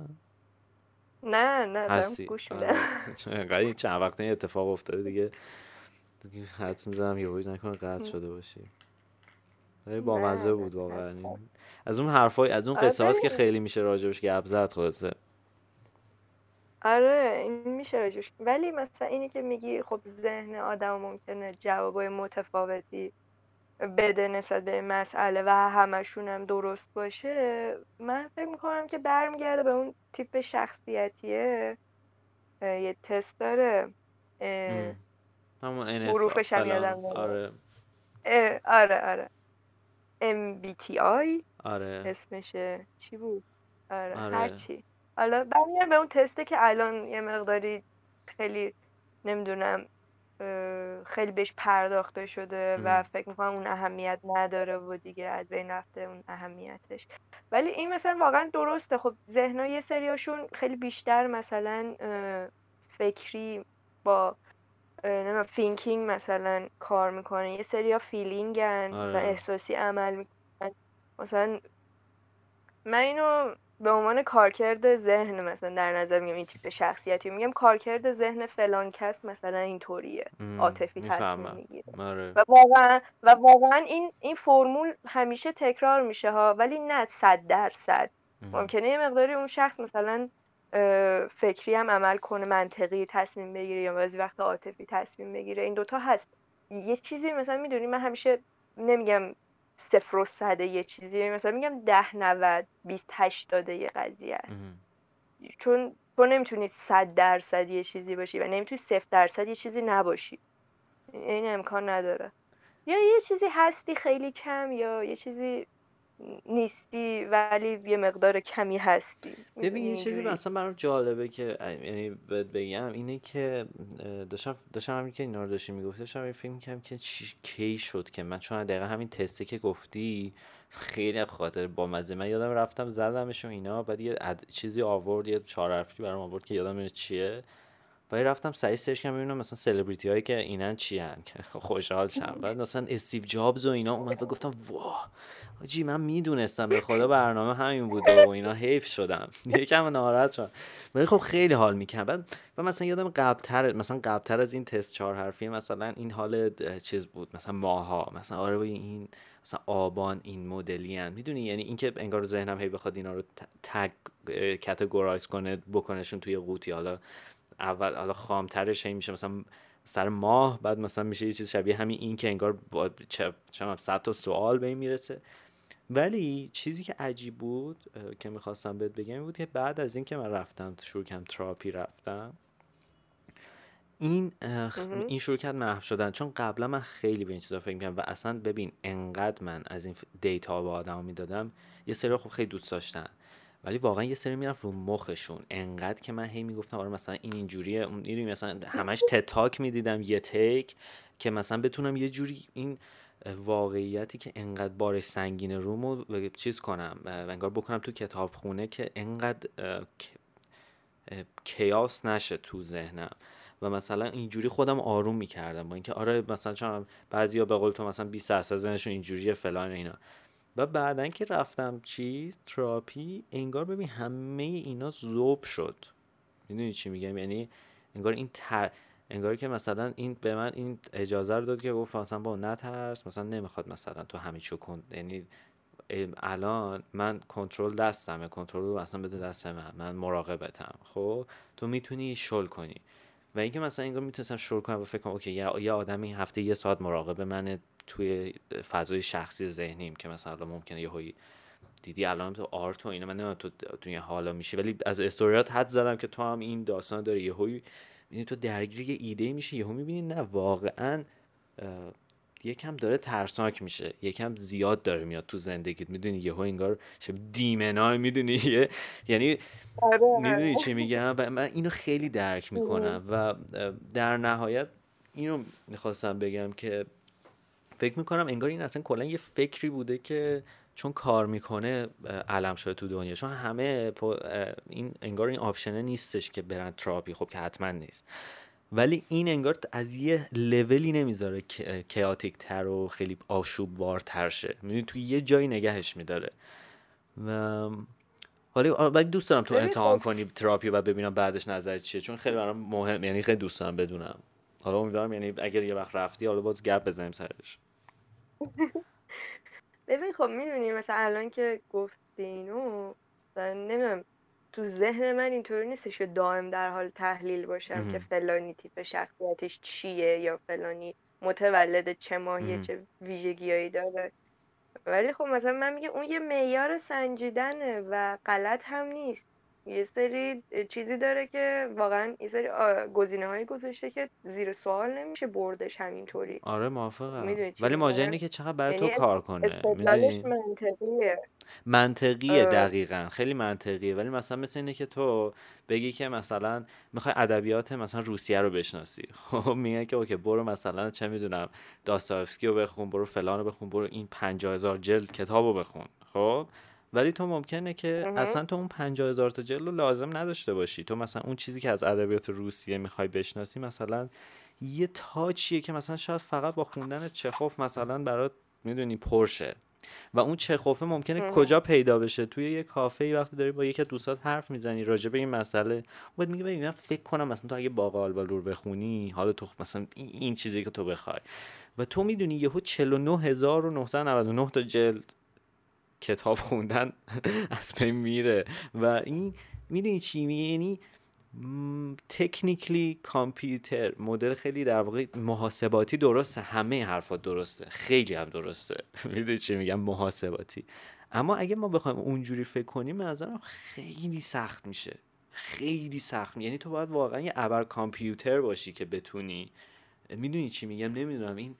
نه نه دارم گوش میدم. *laughs* چند وقته این اتفاق افتاده دیگه. حدس می‌زنم یه نکنه قطع شده باشی. بامزه بود واقعا. از اون حرفای از اون آره قصه هاست که خیلی میشه راجبش گپ زد خلاصه. آره این میشه راجوش ولی مثلا اینی که میگی خب ذهن آدم ممکنه جوابای متفاوتی بده نسبت به این مسئله و همشون هم درست باشه من فکر می‌کنم که برمیگرده به اون تیپ شخصیتیه. یه تست داره. همون حروفش هم یادم آره. اه، آره آره. MBTI آره. اسمشه چی بود؟ آره آره. هرچی حالا برمیگردم به اون تسته که الان یه مقداری خیلی نمی‌دونم خیلی بهش پرداخته شده و. فکر می‌کنم اون اهمیت نداره و دیگه از بین رفته اون اهمیتش. ولی این مثلا واقعا درسته. خب ذهنها یه سریاشون خیلی بیشتر مثلا فکری با نمی‌دونم thinking مثلا کار می‌کنه یه سریا feeling ن مثلا آره. احساسی عمل می‌کنن. مثلا من اینو به عنوان کارکرد ذهن مثلا در نظر میگم این تیپ شخصیتی میگم کارکرد ذهن فلان کس مثلا اینطوریه. عاطفی تصمیم می‌گیره. آره. و واقعا و واقعا این این فرمول همیشه تکرار میشه ها ولی نه صد درصد. ممکنه یه مقداری اون شخص مثلا فکری هم عمل کنه منطقی تصمیم بگیره یا بعضی وقت عاطفی تصمیم بگیره. این دوتا هست. یه چیزی مثلا می‌دونی من همیشه نمیگم صفر و صد یه چیزی مثلا میگم ده نود بیست هشتاده یه قضیه است. چون تو نمی‌تونی صد درصد یه چیزی باشی و نمی‌تونی صفر درصد یه چیزی نباشی. این امکان نداره. یا یه چیزی هستی خیلی کم یا یه چیزی نیستی ولی یه مقدار کمی هستی. ببین یه چیزی مثلا برام جالبه که یعنی بهت بگم اینه که داشتم داشتم همین که اینا رو داشتی می‌گفتی داشتم فکر می‌کردم که چی کی شد که؟ من چون دقیقا همین تستی که گفتی خیلی خاطر با مزه من یادم رفتم زدمش و اینا بعد یه چیزی آورد یه چهار حرفی برام آورد که یادم چیه. ولی رفتم سریع سرچ کردم ببینم مثلا سلبریتی هایی که اینن چی هن که خوشحال شم. بعد مثلا استیو جابز و اینا اومد و گفتم واه آجی من می‌دونستم به خدا برنامه همین بوده و اینا حیف شدم. *laughs* یکم ناراحت شدم. ولی خب خیلی حال می‌کرد. و مثلا یادم قبلتر مثلا قبلتر از این تست چهار حرفی مثلا این حال چیز بود. مثلا ماها. مثلا آره این مثلا آبان این مدلی هن می‌دونی؟ یعنی اینکه انگار ذهنم هی بخواد اینا رو تگ کاتگورایز کنه بکنشون توی قوطی. حالا اول حالا خامترش میشه مثلا سر ماه بعد مثلا میشه یه چیز شبیه همین این که انگار با چه صد تا سوال به این می‌رسه. ولی چیزی که عجیب بود که می‌خواستم بهت بگم بود که بعد از اینکه من رفتم شروع کم تراپی رفتم این این شروع کرد محو شدن. چون قبلا من خیلی به این چیزا فکر می‌کنم و اصلا ببین انقدر من از این دیتا به آدم می‌دادم یه سری خب خیلی دوست داشتن. ولی واقعا یه سری می‌رفت رو مخشون. انقدر که من هی می‌گفتم آره مثلا این اینجوریه. می‌دونی مثلا همش تتاک می‌دیدم یه تیک که مثلا بتونم یه جوری این واقعیتی که انقدر بارش سنگینه رومو چیز کنم انگار بکنم تو کتابخونه که انقدر کیاس نشه تو ذهنم. و مثلا اینجوری خودم آروم می‌کردم با اینکه آره مثلا چون بعضیا به قول تو مثلا 20 درصد ذهنشون اینجوریه فلان اینا. و بعدا که رفتم چیز تراپی انگار ببین همه اینا زوب شد. می‌دونی چی میگم؟ یعنی انگار این تر انگار که مثلا این به من این اجازه رو داد که گفت مثلا با نترس مثلا نمی‌خواد مثلا تو همه چی کن یعنی الان من کنترل دستمه کنترل رو اصلا بده دست من من مراقبتم. خب؟ تو می‌تونی شل کنی. و اینکه مثلا انگار می‌تونستم شروع کنم و فکر کنم اوکی یه آدمی هفته یه ساعت مراقب منه توی فضای شخصی ذهنیم که مثلا ممکنه یه هایی دیدی الان تو آرت و اینا من نمی‌دونم تو دنیا حالا میشی ولی از استوریات حد زدم که تو هم این داستان داری. یه هایی تو درگیر یه ایده میشه یهو می‌بینی نه واقعا یکم داره ترسناک میشه. یکم زیاد داره میاد تو زندگیت. می‌دونی یهو انگار شب دیمنای می‌دونی. *laughs* یعنی آره، می‌دونی آره. چی میگم؟ و من اینو خیلی درک می‌کنم. و در نهایت اینو می‌خواستم بگم که فکر می‌کنم انگار این اصلا کلا یه فکری بوده که چون کار می‌کنه علم شده تو دنیا. چون همه این انگار این آپشنه نیستش که برن تراپی خب که حتما نیست. ولی این انگار از یه لولی نمی‌ذاره کیاتیک تر و خیلی آشوب وارتر شه. می‌دونی تو یه جایی نگهش میداره. و ولی دوست دارم تو امتحان کنی تراپی و ببینم بعدش نظر چیه. چون خیلی برام مهم یعنی خیلی دوست دارم بدونم. حالا امیدوارم یعنی اگر یه وقت رفتی حالا باز گپ بزنیم سرش. *laughs* ببین خب می‌دونی مثلا الان که گفتی اینو نمی‌دونم تو ذهن من اینطوری نیستش که دائم در حال تحلیل باشم که فلانی تیپ شخصیتش چیه یا فلانی متولد چه ماهیه چه ویژگیهایی داره. ولی خب مثلا من میگم اون یه معیار سنجیدنه و غلط هم نیست. یه سری چیزی داره که واقعا یه سری گزینه های گذاشته که زیر سوال نمیشه بردش همینطوری. آره موافقم. ولی ماجرا اینه که چقدر برای تو یعنی کار کنه. منطقیه. منطقیه دقیقا. خیلی منطقیه. ولی مثلا مثل اینه که تو بگی که مثلا می‌خوای ادبیات مثلا روسیه رو بشناسی. *laughs* خب میگه که اوکی برو مثلا چه می‌دونم داستایفسکی رو بخون برو فلان رو بخون برو این پنجاه هزار جلد کتاب رو بخون. خب؟ ولی تو ممکنه که اصلا تو اون پنجاه هزار تا جلد رو لازم نداشته باشی. تو مثلا اون چیزی که از ادبیات روسیه می‌خوای بشناسی مثلا یه تاچیه که مثلا شاید فقط با خوندن چخوف مثلا برات می‌دونی پرشه. و اون چخوفه ممکنه کجا پیدا بشه؟ توی یه کافه ای وقتی داری با یکی از دوستات حرف می‌زنی راجع به این مسئله بعد میگه ببین من فکر کنم مثلا تو اگه باقا آلبالور بخونی حالا تو مثلا این چیزی که تو بخوای. و تو می‌دونی یهو 49999 تا جلد کتاب خوندن *laughs* از بین میره. و این می‌دونی چی؟ میگه یعنی تکنیکلی کامپیوتر مدل خیلی در واقع محاسباتی درسته. همه حرفات درسته. خیلی هم درسته. *laughs* می‌دونی چی میگم؟ محاسباتی. اما اگه ما بخوایم اونجوری فکر کنیم نظرم خیلی سخت میشه. خیلی سخت یعنی تو باید واقعا یه ابر کامپیوتر باشی که بتونی. می‌دونی چی میگم؟ نمی‌دونم. این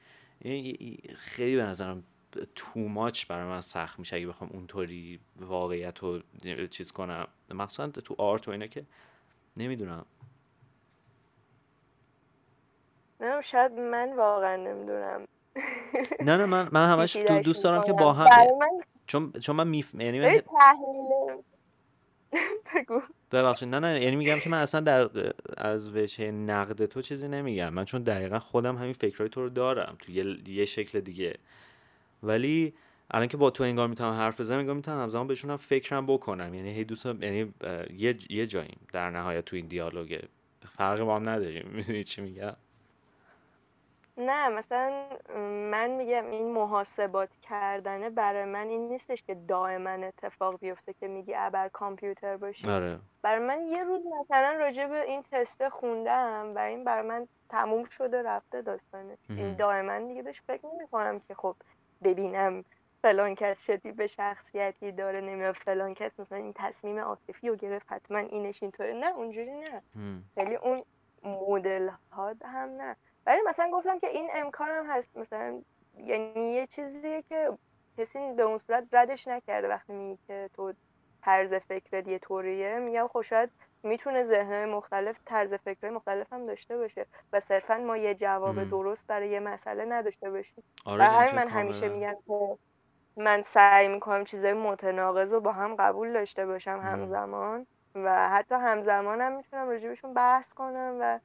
خیلی به نظرم تو ماچ برای من سخت میشه اگه بخوام اونطوری واقعیت رو چیز کنم. مخصوصا تو آرت و اینا که نمی‌دونم. نه شاید من واقعا نمی‌دونم. نه نه من من همش تو دوست دارم که با هم چون چون من میف یعنی من... بگو. ببخشید. نه نه یعنی میگم که من اصلا در از وجه نقد تو چیزی نمیگم. من چون دقیقا خودم همین فکرهای تو رو دارم. تو یه, یه شکل دیگه. ولی الان که با تو انگار می‌تونم حرف بزنم انگار می‌تونم همزمان بهشونم فکرم بکنم. یعنی هی دوست یعنی یه یه جاییم در نهایت تو این دیالوگ. فرقی با هم نداریم. *laughs* می‌دونی چی میگم؟ نه مثلا من میگم این محاسبات کردنه برای من این نیستش که دائما اتفاق بیفته که میگی ابر کامپیوتر باشی. آره. برای من یه روز مثلا راجع به این تست خوندم و این برای من تموم شده رفته داستانه. این دائما دیگه بهش فکر نمی که خب ببینم فلان کس چه به شخصیتی داره نمی‌دونم فلان کس مثلا این تصمیم عاطفی رو گرفت حتما اینش اینطوره. نه اونجوری نه. خیلی اون مدل ها هم نه. ولی مثلا گفتم که این امکان هم هست. مثلا یعنی یه چیزیه که کسی به اون صورت ردش نکرده وقتی میگی که تو طرز فکرت یه طوریه. میگم خب شاید می‌تونه ذهن مختلف طرز فکرهای مختلف هم داشته باشه و صرفا ما یه جواب درست برای یه مسئله نداشته باشیم. آره من همیشه میگم که من سعی می‌کنم چیزای متناقض رو با هم قبول داشته باشم همزمان و حتی همزمانم می‌تونم راجبشون بحث کنم و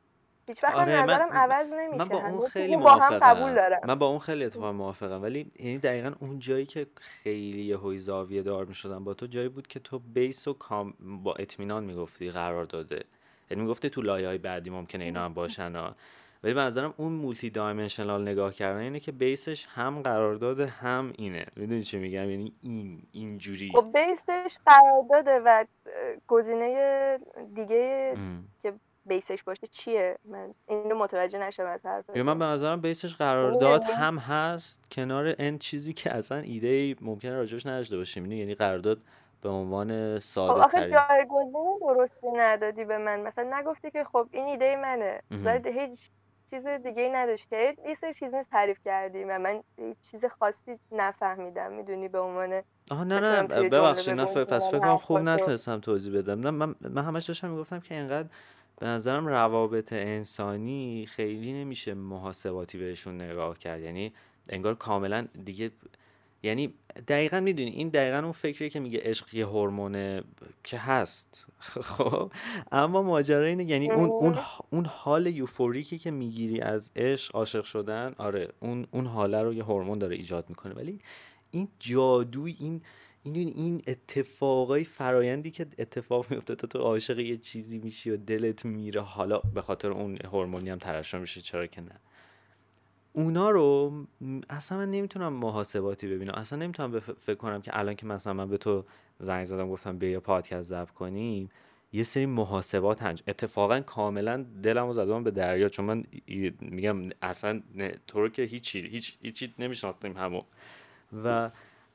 هیچ وقت آره نظرم من... عوض نمیشه. من با اون خیلی با هم قبول دارم من با اون خیلی اتفاقا موافقم. ولی یعنی دقیقا اون جایی که خیلی یه زاویه دار می‌شدم با تو جایی بود که تو بیس و کام با اطمینان می‌گفتی قرار داده. یعنی می‌گفتی تو لایه های بعدی ممکنه اینا هم باشن ها. ولی به نظرم اون مولتی دایمنشنال نگاه کردن اینه که بیسش هم قرارداد هم اینه. می‌دونی چی میگم؟ یعنی این اینجوری. خب بیسش قرارداده و گزینه دیگه که بیسش باشه چیه؟ من اینو متوجه نشم از حرف من به نظرم بیسش قرارداد هم هست. کنار این چیزی که اصلا ایده ممکنه راجبش نداشته باشیم. یعنی قرارداد به عنوان ساده خب آخه جایگزین درستی ندادی به من. مثلا نگفتی که خب این ایده منه. هیچ چیز دیگه ای نداشت که یه سری چیز نیست تعریف کردیم و من چیز خاصی نفهمیدم. می‌دونی؟ به عنوان آها نه نه ببخشید نه پس فکر کنم خوب نتونستم توضیح بدم. نه من, من همش داشتم می‌گفتم که اینقدر به نظرم روابط انسانی خیلی نمیشه محاسباتی بهشون نگاه کرد. یعنی انگار کاملا دیگه یعنی دقیقا می‌دونی این دقیقا اون فکریه که میگه عشق یه هورمونه که هست. *laughs* خب؟ اما ماجرا اینه یعنی اون اون اون حال یوفوریکی که می‌گیری از عشق عاشق شدن آره اون اون حاله رو یه هورمون داره ایجاد می‌کنه. ولی این جادوی این این این اتفاقای فرایندی که اتفاق میفته تا تو عاشق یه چیزی میشی و دلت میره حالا به خاطر اون هورمونی هم ترشح میشه چرا که نه. اونا رو اصلا من نمی‌تونم محاسباتی ببینم. اصلا نمی‌تونم فکر کنم که الان که مثلا من به تو زنگ زدم گفتم بیا پادکست ضبط کنیم یه سری محاسبات هنج. اتفاقا کاملا دلم رو زدم به دریا چون من میگم اصلا تو رو که هیچی هیچ هیچی نمیشناختیم همو. و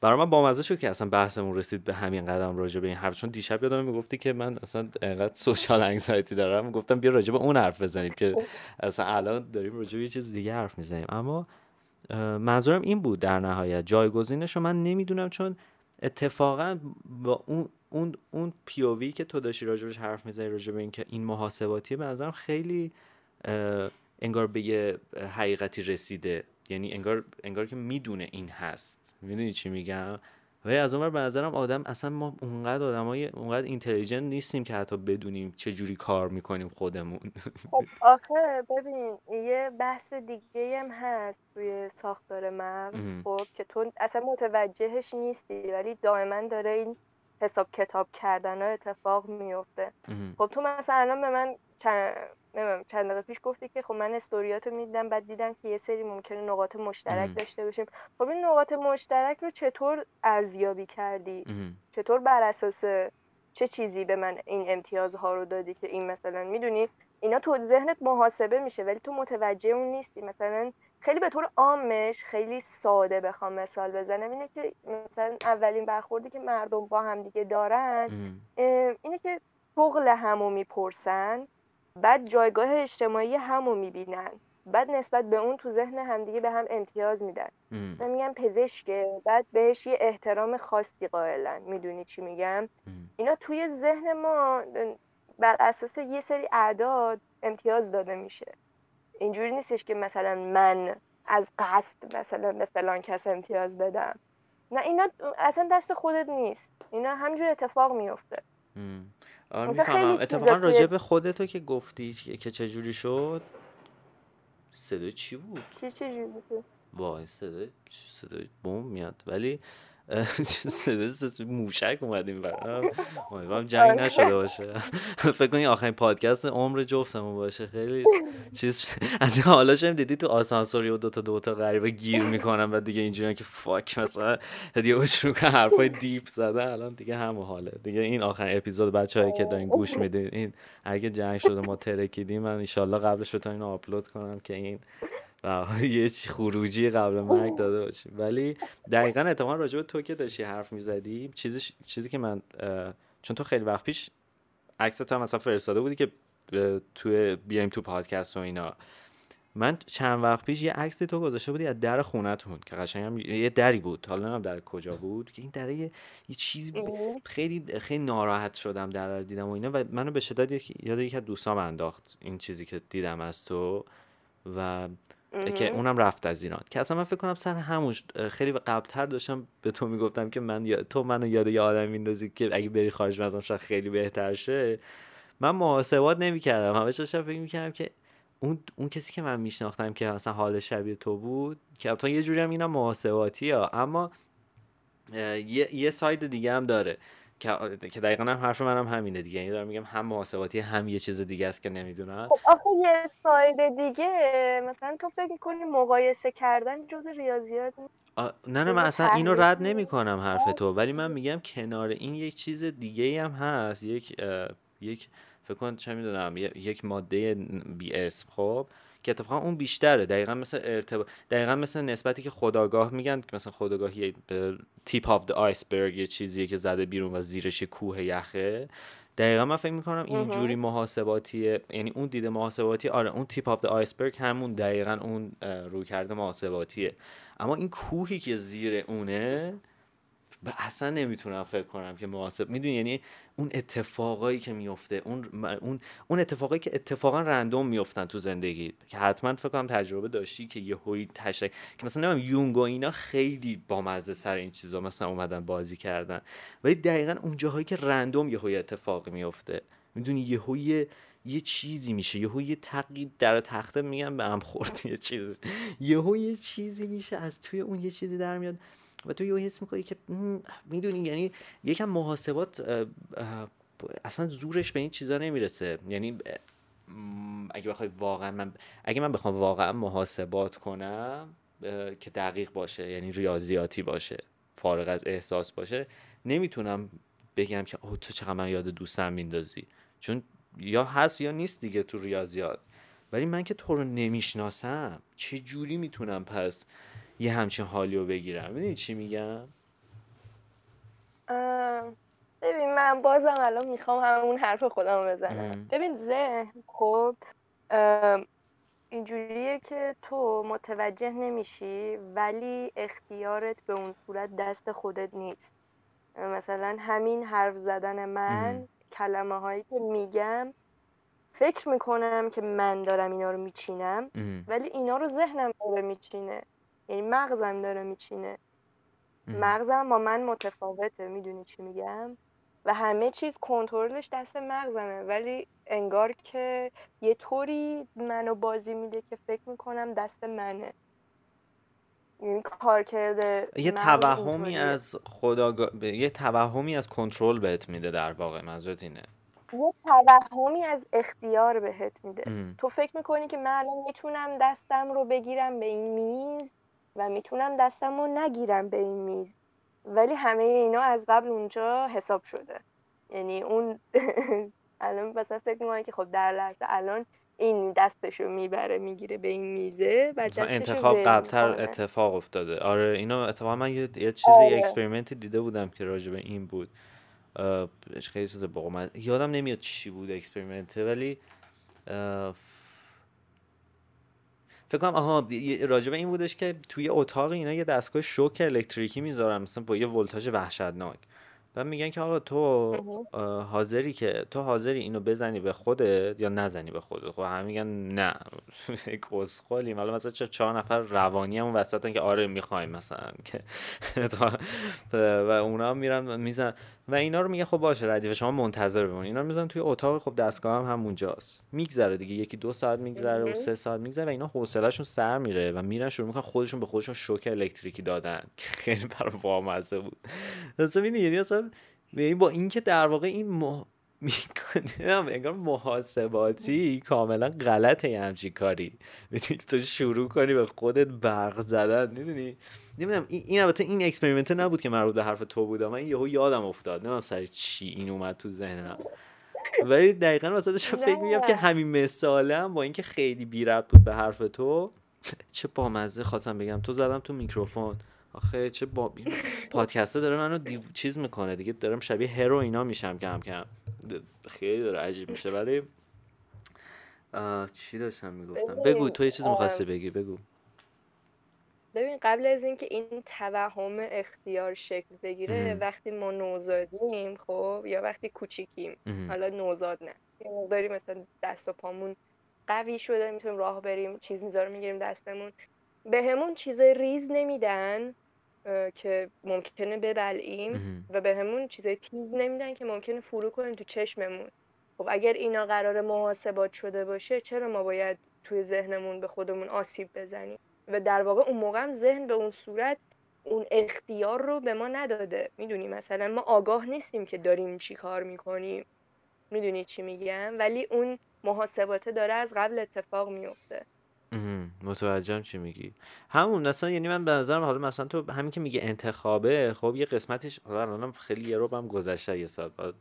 برای من بامزه شد که اصلا بحثمون رسید به همین قدم راجع به این حرف چون دیشب یادم می‌گفتی که من اصلا انقدر سوشال انگزایتی دارم گفتم بیا راجع به اون حرف بزنیم که اصلا الان داریم راجع به یه چیز دیگه حرف می‌زنیم. اما منظورم این بود در نهایت جایگزینش رو من نمی‌دونم چون اتفاقا با اون اون اون پیووی که تو داشتی راجبش حرف می‌زنی راجع به اینکه این محاسباتی به نظرم خیلی انگار به یه حقیقتی رسیده. یعنی انگار انگار که می‌دونه این هست. می‌دونی چی میگم؟ و از اونور به نظرم آدم اصلا ما اونقدر آدمای اونقدر اینتلیجنت نیستیم که حتی بدونیم چه جوری کار می‌کنیم خودمون. *laughs* خب آخه ببین یه بحث دیگه هم هست توی ساختار مغز خب که تو اصلا متوجهش نیستی ولی دائما داره این حساب کتاب کردن ها اتفاق میفته خب تو مثلا به من نمی‌دونم چند دقیقه پیش گفتی که خب من استوریاتو می‌دیدم بعد دیدم که یه سری ممکنه نقاط مشترک داشته باشیم. خب این نقاط مشترک رو چطور ارزیابی کردی؟ چطور بر اساس چه چیزی به من این امتیازها رو دادی که این مثلا می‌دونی اینا تو ذهنت محاسبه میشه ولی تو متوجه اون نیستی. مثلا خیلی به طور عامش خیلی ساده بخوام مثال بزنم. اینه که مثلا اولین برخوردی که مردم با هم دیگه دارن اینه که شغل همو می‌پرسن. بعد جایگاه اجتماعی همو می‌بینن. بعد نسبت به اون تو ذهن همدیگه به هم امتیاز میدن. من میگم پزشکه بعد بهش یه احترام خاصی قائلن. می‌دونی چی میگم؟ اینا توی ذهن ما بر اساس یه سری اعداد امتیاز داده میشه. اینجوری نیستش که مثلا من از قصد مثلا به فلان کس امتیاز بدم. نه اینا اصلا دست خودت نیست. اینا همجور اتفاق میفته آره می‌فهمم. اتفاقا راجع به خودتو که گفتی که چجوری شد؟ صدای چی بود؟ چی چجوری بود؟ وای صدای صدای بوم میاد. ولی صدای موشک اومد این ور امیدوارم جنگ آره. نشده باشه. *laughs* فکر کنی آخرین پادکست عمر جفتمون باشه. خیلی چیز از این حالا شدیم دیدی تو آسانسوری و دوتا دوتا غریبه گیر می‌کنن و دیگه اینجوری که fuck مثلا دیگه شروع کنم حرفای deep زدن. الان دیگه همه حاله. دیگه این آخرین اپیزود بچه هایی که دارین گوش میدین این اگه جنگ شده ما ترکیدیم من انشالله قبلش بتونم اینو آپلود کنم که این یه چی خروجی قبل مرگ داده باشیم. ولی دقیقا اتفاقا راجع به تو که داشتی حرف می‌زدی چیزی چیزی که من چون تو خیلی وقت پیش عکس تو هم مثلا فرستاده بودی که توی بیایم تو پادکست و اینا. من چند وقت پیش یه عکسی تو گذاشته بودی از در خونتون که قشنگ هم یه دری بود. حالا نمی‌دونم در کجا بود که این در یه, یه چیزی. خیلی خیلی ناراحت شدم در رو دیدم و اینا و منو به شدت یاد یکی از دوستام انداخت این چیزی که دیدم از تو و که. اونم رفت از ایران. که اصلا من فکر کنم سر همون خیلی قبلتر داشتم به تو می‌گفتم که من تو منو یاد یه آدم میندازی که اگه بری خارج مثلا شاید خیلی بهتر شه. من محاسبات نمی‌کردم. همش داشتم فکر می‌کردم که اون اون کسی که من میشناختم که مثلا حال شبیه تو بود که البته یه جوری هم اینا محاسباتی ها اما یه یه ساید دیگه هم داره. که که دقیقا هم حرف منم همینه دیگه. یعنی دارم میگم هم محاسباتی هم یه چیز دیگه است که نمی‌دونم. خب آخه یه side دیگه مثلا تو فکر می‌کنی مقایسه کردن جز ریاضیات نه نه من اصلا اینو رد نمی کنم حرف تو ولی من میگم کنار این یک چیز دیگه هم هست. یک یک فکر کن چه می‌دونم یک ماده بی اسم خب؟ که اتفاقا اون بیشتره. دقیقا مثل ارتباط دقیقا مثل نسبتی که خودآگاه میگن که مثلا خودآگاه یه tip of the iceberg یه چیزیه که زده بیرون و زیرش کوه یخه. دقیقا من فکر می‌کنم اینجوری. محاسباتیه. یعنی اون دیده محاسباتی آره اون تیپ آف د آیسبرگ همون دقیقا اون رویکرد محاسباتیه. اما این کوهی که زیر اونه و اصلا نمی‌تونم فکر کنم که مناسب می‌دونی یعنی اون اتفاقایی که میفته اون اون اون اتفاقایی که اتفاقا رندوم میفتن تو زندگی. که حتما فکر کنم تجربه داشتی که یه هوی تشک که مثلا نمیم یونگ و اینا خیلی بامزه سر این چیزا مثلا اومدن بازی کردن. ولی دقیقا اون جاهایی که رندوم یه هوی اتفاقی میفته می‌دونی یه هوی یه چیزی میشه. یهو یه تقی در تخته میگم به هم خورد یه چیزی یهو یه چیزی میشه از توی اون یه چیزی در میاد. و تو یهو حس می‌کنی که می‌دونی یعنی یکم محاسبات اصلا زورش به این چیزا نمی‌رسه. یعنی اگه بخوای واقعا من اگه من بخوام واقعا محاسبات کنم که دقیق باشه یعنی ریاضیاتی باشه فارغ از احساس باشه نمی‌تونم بگم که تو چقدر من یاد دوستم میندازی. چون یا هست یا نیست دیگه تو ریاضیات. ولی من که تو رو نمی‌شناسم چه جوری می‌تونم پس یه همچین حالی رو بگیرم. می‌دونی چی میگم؟ ببین من بازم الان می‌خوام همون حرف خودم بزنم. ببین ذهن خب اینجوریه که تو متوجه نمیشی ولی اختیارت به اون صورت دست خودت نیست. مثلا همین حرف زدن من ام، کلمه هایی که میگم فکر می‌کنم که من دارم اینا رو میچینم ولی اینا رو ذهنم داره میچینه. یعنی مغزم داره میچینه. مغزم با من متفاوته می‌دونی چی میگم؟ و همه چیز کنترلش دست مغزمه. ولی انگار که یه طوری منو بازی میده که فکر می‌کنم دست منه. یعنی کارکرد یه مغز توهمی از خداگاه یه توهمی از کنترل بهت میده در واقع منظورت اینه؟ یه توهمی از اختیار بهت میده. تو فکر می‌کنی که من الان می‌تونم دستم رو بگیرم به این میز؟ و می‌تونم دستم رو نگیرم به این میز. ولی همه اینا از قبل اونجا حساب شده. یعنی اون *laughs* الان مثلا فکر می‌کنی که خب در لحظه الان این دستشو می‌بره می‌گیره به این میزه دستشو انتخاب قبلتر می‌کنه. اتفاق افتاده. آره اینا اتفاقا من یه, یه چیزی آره. experiment ی دیده بودم که راجع به این بود. خیلی چیز یادم نمیاد چی بود experiment ه ولی فکر کنم آها یه- راجع به این بودش که توی اتاق اینا یه دستگاه شوک الکتریکی می‌ذارن مثلا با یه ولتاژ وحشتناک. بعد میگن که آقا تو حاضری که تو حاضری اینو بزنی به خودت یا نزنی به خودت؟ خب همه میگن نه. *laughs* یک کسخلیم حالا مثلا چه چهار نفر روانی همون وسطن که آره می‌خوایم مثلا که *laughs* و اونا هم میرن میزن و اینا رو میگه خب باشه ردیف شما منتظر بمون. اینا رو می‌زنن توی اتاق خب دستگاه هم همونجاست. میگذره دیگه یکی دو ساعت میگذره و سه ساعت میگذره و اینا حوصلهشون سر میره و میرن شروع می‌کنن خودشون به خودشون شوک الکتریکی دادن. که *laughs* خیلی برای بامزه بود. اصلا یعنی اصلا با اینکه در واقع این می‌کنه انگار محاسباتی کاملا غلطه یه همچین کاری. می‌تونی تو شروع کنی به خودت برق زدن می‌دونی؟ نمی‌دونم این البته این experiment نبود که مربوط به حرف تو بود من یهو یادم افتاد. نمی‌دونم سر چی این اومد تو ذهنم. ولی دقیقا واسه داشتم فکر میگم که همین مثاله هم با اینکه خیلی بی ربط بود به حرف تو. چه بامزه خواستم بگم. تو زدم تو میکروفون. آخه چه با پادکسته داره منو دیو... چیز می‌کنه دیگه. دارم شبیه هرو اینا میشم کم کم. خیلی داره عجیب میشه ولی چی داشتم می‌گفتم؟ بگو تو یه چیز می‌خواستی بگی بگو. ببین قبل از اینکه این توهم اختیار شکل بگیره وقتی ما نوزادیم خب یا وقتی کوچیکیم حالا نوزاد نه. یه مقداری مثلا دست و پامون قوی شده می‌تونیم راه بریم چیز می‌ذاره می‌گیریم دستمون. به همون چیزای ریز نمیدن. که ممکنه ببلعیم و به همون چیزای تیز نمیدن که ممکنه فرو کنیم تو چشممون. خب اگر اینا قرار محاسبات شده باشه چرا ما باید توی ذهنمون به خودمون آسیب بزنیم؟ و در واقع اون موقع هم ذهن به اون صورت اون اختیار رو به ما نداده. می‌دونی مثلا ما آگاه نیستیم که داریم چی کار می‌کنیم. می‌دونی چی میگم؟ ولی اون محاسباته داره از قبل اتفاق میفته متوجهم چی میگی؟ همون مثلا یعنی من به نظرم حالا مثلا تو همین که میگه انتخابه خب یه قسمتش حالا الانم خیلی یه هم گذشته یه ساعت بعد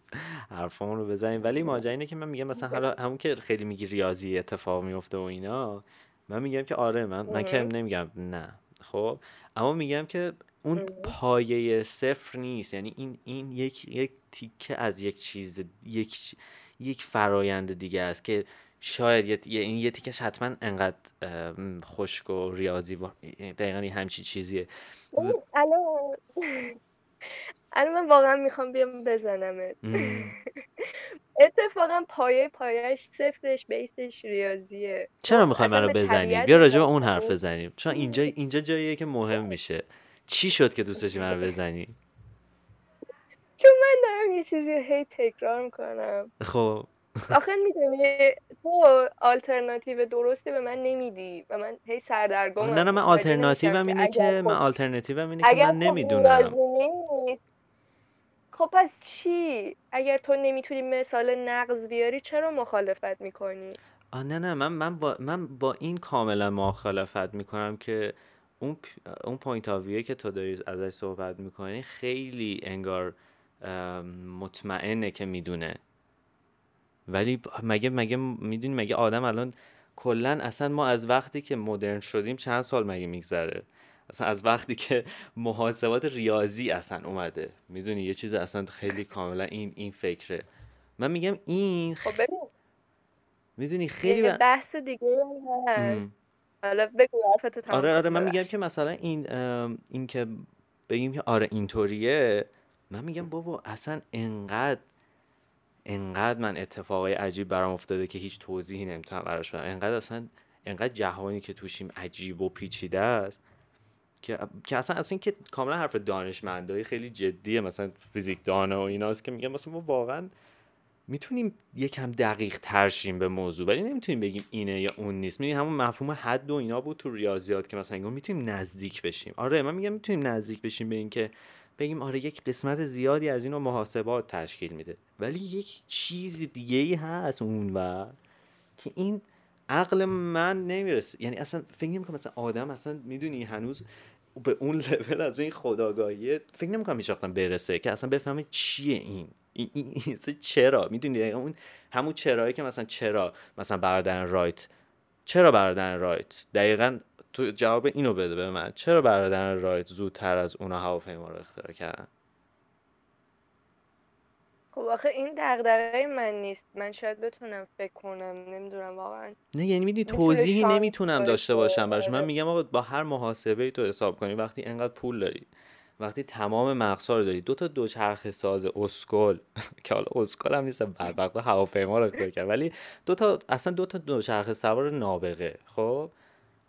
*laughs* حرفامون رو بزنیم. ولی ماجرا اینه که من میگم مثلا حالا همون که خیلی میگی ریاضی اتفاق میفته و اینا من میگم که آره من من که نمیگم نه. خب؟ اما میگم که اون پایه صفر نیست. یعنی این این یک یک تیکه از یک چیز یک یک فرایند دیگه است که شاید یه این یه تیکش حتما انقدر خشک و ریاضی و دقیقا این همچی چیزیه. الان الان من واقعا می‌خوام بیام بزنمت. اتفاقا پایه پایش صفرش بیسش ریاضیه. چرا می‌خوای منو بزنی؟ بیا راجع به اون حرف بزنیم. چون اینجا اینجا جاییه که مهم میشه. چی شد که دوست داشتی منو بزنی؟ چون من دارم یه چیزی هی تکرار می‌کنم. خب. آخه می‌دونی تو آلترناتیو درستی به من نمیدی و من هی سردرگم نه نه من آلترناتیوم اینه که من آلترناتیوم اینه که من نمی‌دونم. خب پس چی؟ اگر تو نمی‌تونی مثال نقض بیاری چرا مخالفت می‌کنی؟ آه نه نه من من با, من با این کاملا مخالفت می‌کنم که اون اون پوینت آویه که تو داری ازش صحبت می‌کنی خیلی انگار مطمئنه که می‌دونه. ولی مگه مگه می‌دونی مگه آدم الان کلا اصلا ما از وقتی که مدرن شدیم چند سال مگه میگذره؟ اصلا از وقتی که محاسبات ریاضی اصلا اومده. می‌دونی یه چیز اصلا خیلی کاملا این این فکره. من میگم این خب ببین. می‌دونی خیلی بحث دیگه هست. حالا بگو آره آره من میگم که مثلا این این که بگیم که آره اینطوریه من میگم بابا اصلا انقدر انقدر من اتفاقای عجیب برام افتاده که هیچ توضیحی نمی‌تونم براش بدم. انقدر اصلا انقدر جهانی که توشیم عجیب و پیچیده است که که اصلا اصلا که کاملا حرف دانشمندایی خیلی جدیه مثلا فیزیک دانه و ایناست که میگن مثلا ما واقعا می‌تونیم یکم دقیق ترشیم به موضوع ولی نمی‌تونیم بگیم اینه یا اون نیست. می‌دونی همون مفهوم حد و اینا بود تو ریاضیات که مثلا می‌تونیم نزدیک بشیم. آره من میگم می‌تونیم نزدیک بشیم به اینکه بگیم آره یک قسمت زیادی از اینو محاسبات تشکیل میده. ولی یک چیز دیگه ای هست اون و که این عقل من نمی‌رسه. یعنی اصلا فکر نمی مثلا آدم اصلا می‌دونی هنوز به اون لول از این خداگاهی فکر نمی‌کنم هیچ برسه که اصلا بفهمه چیه این. این, این, چرا؟ می‌دونی؟ اون همون چرایی که مثلا چرا؟ مثلا برادران رایت چرا برادران رایت دقیقا تو جواب اینو بده به من. چرا برادران رایت زودتر از اونا هواپیما رو اختراع کردن؟ خب آخه این دغدغه من نیست. من شاید بتونم فکر کنم. نمی‌دونم واقعا. نه یعنی می‌دونی توضیحی نمی‌تونم داشته باشم براش. من میگم آقا با هر محاسبه تو حساب کنی وقتی انقدر پول داری وقتی تمام مقصا رو داری دو تا دوچرخه ساز اسکل *laughs* که حالا اسکل هم نیست بدبخت هواپیما رو اختراع کرد ولی دو تا اصلا دو تا دوچرخه سوار نابغه خب؟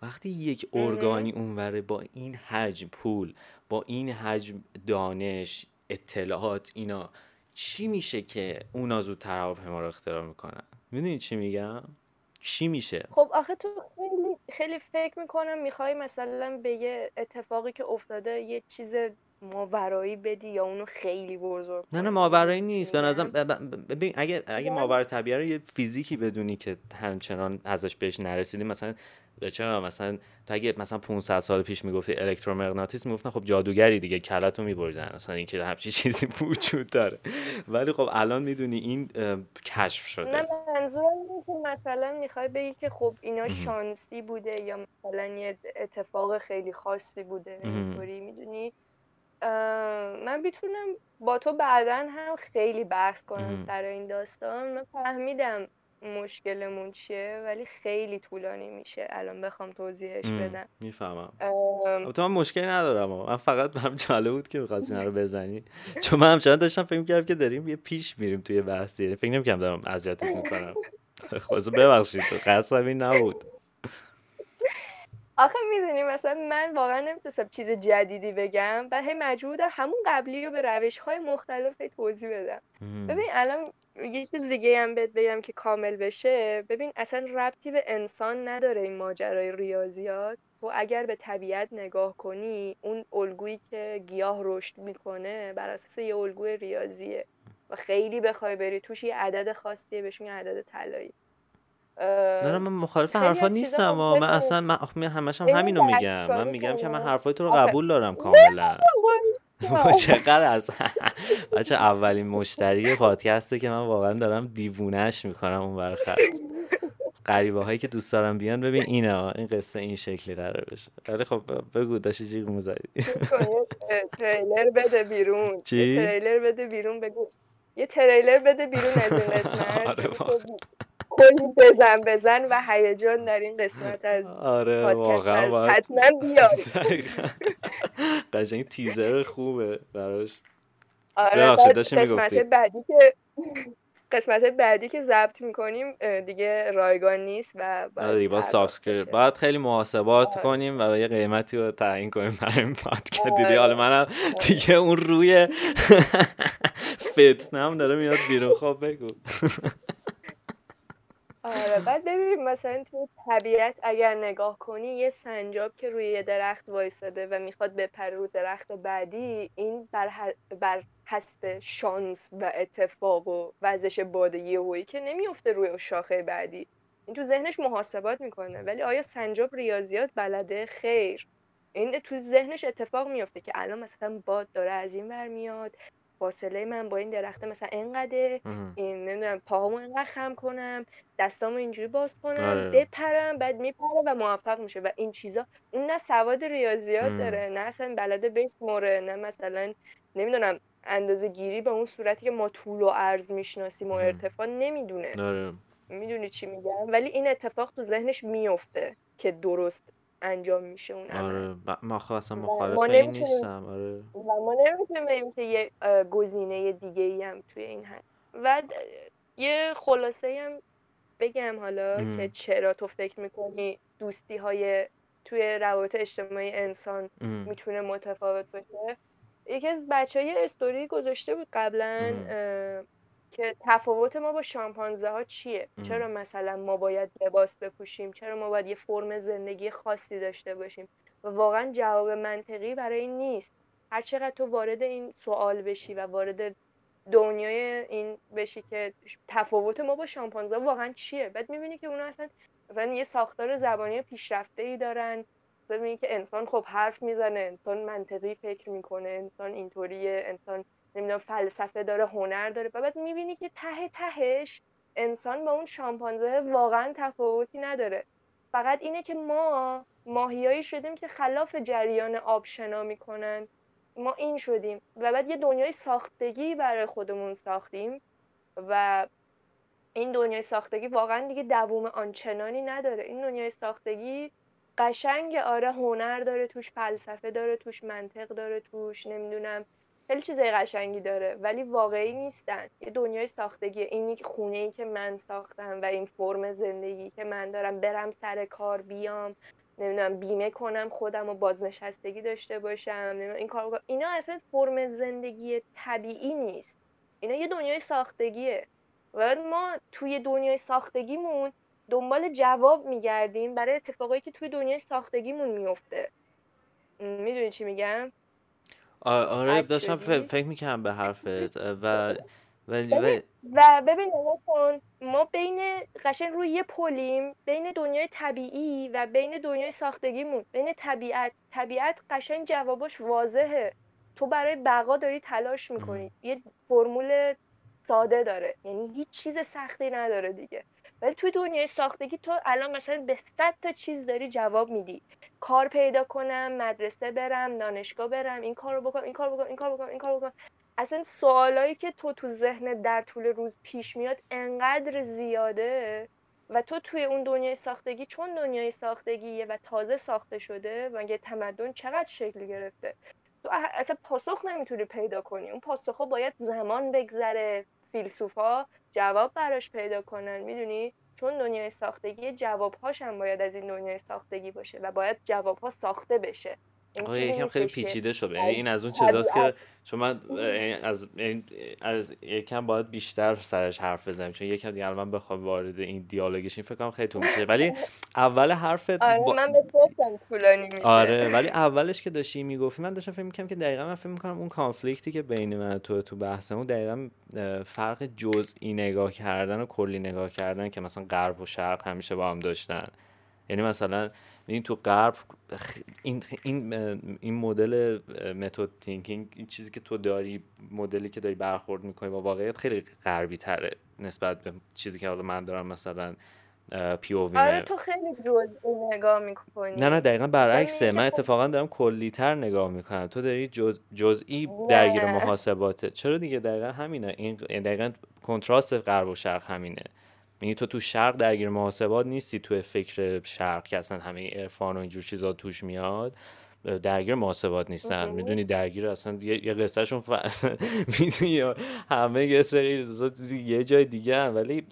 وقتی یک ارگانی اونوره با این حجم پول با این حجم دانش اطلاعات اینا چی میشه که اونا زودتر هواپیما رو اختراع می‌کنن؟ می‌دونی چی میگم؟ چی میشه؟ خب آخه تو خیلی خیلی فکر می‌کنم می‌خوای مثلا به یه اتفاقی که افتاده یه چیز ماورایی بدی یا اونو خیلی بزرگ نه نه ماورایی نیست. به نظرم ببین اگه اگه ماورا طبیعه رو یه فیزیکی بدونی که همچنان ازش بهش نرسیدیم مثلا چرا مثلا تو اگه مثلا 500 سال پیش می‌گفتی الکترومغناطیسم می‌گفتن خب جادوگری دیگه کلتو میبردن مثلا اینکه همچی چیزی *laughs* وجود داره. ولی خب الان می‌دونی این کشف شده. نه منظورم که مثلا می‌خوای بگی که خب اینا شانسی بوده یا مثلا یه اتفاق خیلی خاصی بوده اینطوری می‌دونی؟ من می‌تونم با تو بعدا هم خیلی بحث کنم سر این داستان. من فهمیدم مشکلمون چیه ولی خیلی طولانی میشه. الان بخوام توضیحش بدم. می‌فهمم. تو من مشکلی ندارم من فقط برام جالب بود که می‌خواستی *laughs* رو بزنی. چون من همچنان داشتم فکر کردم که داریم یه پیش میریم توی بحثی فکر نمی‌کردم دارم اذیتت می‌کنم. *laughs* خواست ببخشید. تو قصد این نبود. آخه می‌دونی مثلا من واقعا نمی‌تونستم چیز جدیدی بگم و هی مجبور همون قبلی رو به روش های مختلف توضیح بدم. ببین الان یه چیز دیگه هم بهت بگم که کامل بشه. ببین اصلا ربطی به انسان نداره این ماجرای ریاضیات. تو اگر به طبیعت نگاه کنی اون الگویی که گیاه رشد می‌کنه بر اساس یه الگوی ریاضیه و خیلی بخوای بری توش یه عدد خاصیه بهشون یه عدد طلایی. نه نه من مخالف حرفا نیستم و من اصلا من همش هم همینو میگم. من میگم که من حرفای تو رو قبول دارم کاملا. *laughs* چقدر از *laughs* بچه اولین مشتری پادکسته که من واقعا دارم دیوونش می‌کنم اون برخط قریبه هایی که دوست دارم بیان ببین اینه این قصه این شکلی قرار بشه. ولی خب بگو داشتی جیغ موزدی تریلر بده بیرون. چی؟ تریلر بده بیرون بگو. یه تریلر بده بیرون از این *laughs* قسمت. آره کلی بزن بزن و هیجان در این قسمت از آره واقعا باید. حتما بیاد. *laughs* قشنگ تیزر خوبه براش. آره قسمت بعدی که *laughs* قسمت بعدی که ضبط می‌کنیم دیگه رایگان نیست و آره دیگه با subscribe باید خیلی محاسبات آره. کنیم و یه قیمتی رو تعیین کنیم برای این پادکست. آره. دیدی حالا منم دیگه اون روی *laughs* فتنم داره میاد بیرون. خب بگو. آره بعد ببین مثلا تو طبیعت اگر نگاه کنی یه سنجاب که روی یه درخت وایساده و می‌خواد بپره رو درخت بعدی این بر, بر حسب شانس و اتفاق و وزش باد یهویی که نمیفته روی شاخه بعدی. این تو ذهنش محاسبات می‌کنه. ولی آیا سنجاب ریاضیات بلده؟ خیر. این تو ذهنش اتفاق میفته که الان مثلا باد داره از این ور میاد. فاصله من با این درخته مثلا اینقدر این نمی‌دونم پاهامو اینقدر خم کنم دستامو اینجوری باز کنم آره. بپرم بعد میپره و موفق میشه. و این چیزا اون نه سواد ریاضیات داره نه اصلا بلده بشمره نه مثلا نمی‌دونم اندازه گیری به اون صورتی که ما طول و عرض می‌شناسیم و ارتفاع نمی‌دونه. آره. می‌دونی چی میگم؟ ولی این اتفاق تو ذهنش میفته که درست انجام میشه اون آره ما خواستم مخالف این نیستم آره. و ما نمی‌تونیم بگیم که یه گزینه دیگه ای هم توی این هست و یه خلاصه هم بگم حالا که چرا تو فکر می‌کنی دوستی های توی روابط اجتماعی انسان می‌تونه متفاوت باشه؟ یکی از بچه های استوری گذاشته بود قبلا که تفاوت ما با شامپانزه ها چیه چرا مثلا ما باید لباس بپوشیم؟ چرا ما باید یه فرم زندگی خاصی داشته باشیم؟ و واقعا جواب منطقی برای این نیست. هر چقدر تو وارد این سوال بشی و وارد دنیای این بشی که تفاوت ما با شامپانزه واقعا چیه؟ بعد می‌بینی که اونا اصلا مثلا یه ساختار زبانی پیشرفته ای دارن می‌بینی که انسان خب حرف می‌زنه انسان منطقی فکر می‌کنه انسان اینطوریه انسان نمی‌دونم فلسفه داره هنر داره و بعد می‌بینی که ته تهش انسان با اون شامپانزه واقعا تفاوتی نداره. فقط اینه که ما ماهیایی شدیم که خلاف جریان آب شنا می‌کنن. ما این شدیم. و بعد یه دنیای ساختگی برای خودمون ساختیم و این دنیای ساختگی واقعا دیگه دووم آنچنانی نداره. این دنیای ساختگی قشنگ آره هنر داره توش فلسفه داره توش منطق داره توش نمی‌دونم خیلی چیزای قشنگی داره ولی واقعی نیستن. یه دنیای ساختگی اینی خونه ای که من ساختم و این فرم زندگی که من دارم برم سر کار بیام نمی‌دونم بیمه کنم خودم و بازنشستگی داشته باشم این کار اینا اصلا فرم زندگی طبیعی نیست. اینا یه دنیای ساختگیه. و ما توی دنیای ساختگیمون دنبال جواب میگردیم برای اتفاقایی که توی دنیای ساختگیمون میفته می‌دونی چی میگم؟ آره داشتم فکر می‌کنم به حرفت و و, و ببین کن ما بین قشن روی یه پلیم بین دنیای طبیعی و بین دنیای ساختگیمون. بین طبیعت طبیعت قشنگ جوابش واضحه. تو برای بقا داری تلاش می‌کنی. یه فرمول ساده داره. یعنی هیچ چیز سختی نداره دیگه. ولی توی دنیای ساختگی تو الان مثلا به صد تا چیز داری جواب میدی. کار پیدا کنم مدرسه برم دانشگاه برم این کارو بکنم این کار بکنم این کار بکنم این کار بکنم. اصلا سوالایی که تو تو ذهن در طول روز پیش میاد انقدر زیاده و تو توی اون دنیای ساختگی چون دنیای ساختگیه و تازه ساخته شده و یه تمدن چقدر شکل گرفته؟ تو اصلا پاسخ نمی‌تونی پیدا کنی. اون پاسخ باید زمان بگذره. فیلسوفا جواب براش پیدا کنن می‌دونی؟ چون دنیای ساختگی جوابهاش هم باید از این دنیای ساختگی باشه و باید جوابها ساخته بشه. آقا یکم خیلی پیچیده شده یعنی این از اون چیزاست که چون من از از یکم باید بیشتر سرش حرف بزنیم. چون یکم دیگه من بخوام وارد این دیالوگش این فکر کنم خیلی طول میشه. ولی اول حرفت آره من به گفتم طولانی میشه. آره ولی اولش که داشتی می‌گفتی من داشتم فکر می‌کنم که دقیقا من فکر می‌کنم اون کانفلیکتی که بین من تو تو بحثمون دقیقا فرق جزئی نگاه کردن و کلی نگاه کردن که مثلا غرب و شرق همیشه با هم داشتن. یعنی مثلا این تو غرب این این این مدل method thinking این چیزی که تو داری مدلی که داری برخورد می‌کنی با واقعیت خیلی غربی تره نسبت به چیزی که حالا من دارم مثلا POV آره تو خیلی جزئی نگاه می‌کنی. نه نه دقیقا برعکسه. من اتفاقا دارم کلیتر نگاه می‌کنم. تو داری جز... جزئی درگیر محاسباته چرا دیگه؟ دقیقا همینه. این دقیقا کنتراست غرب و شرق همینه. یعنی تو تو شرق درگیر محاسبات نیستی تو فکر شرق که اصلا همه عرفان و اینجور چیزا توش میاد درگیر محاسبات نیستن. می‌دونی درگیر اصلا یه, قصه شون *laughs* می‌دونی همه یه سری یه جای دیگه هم. ولی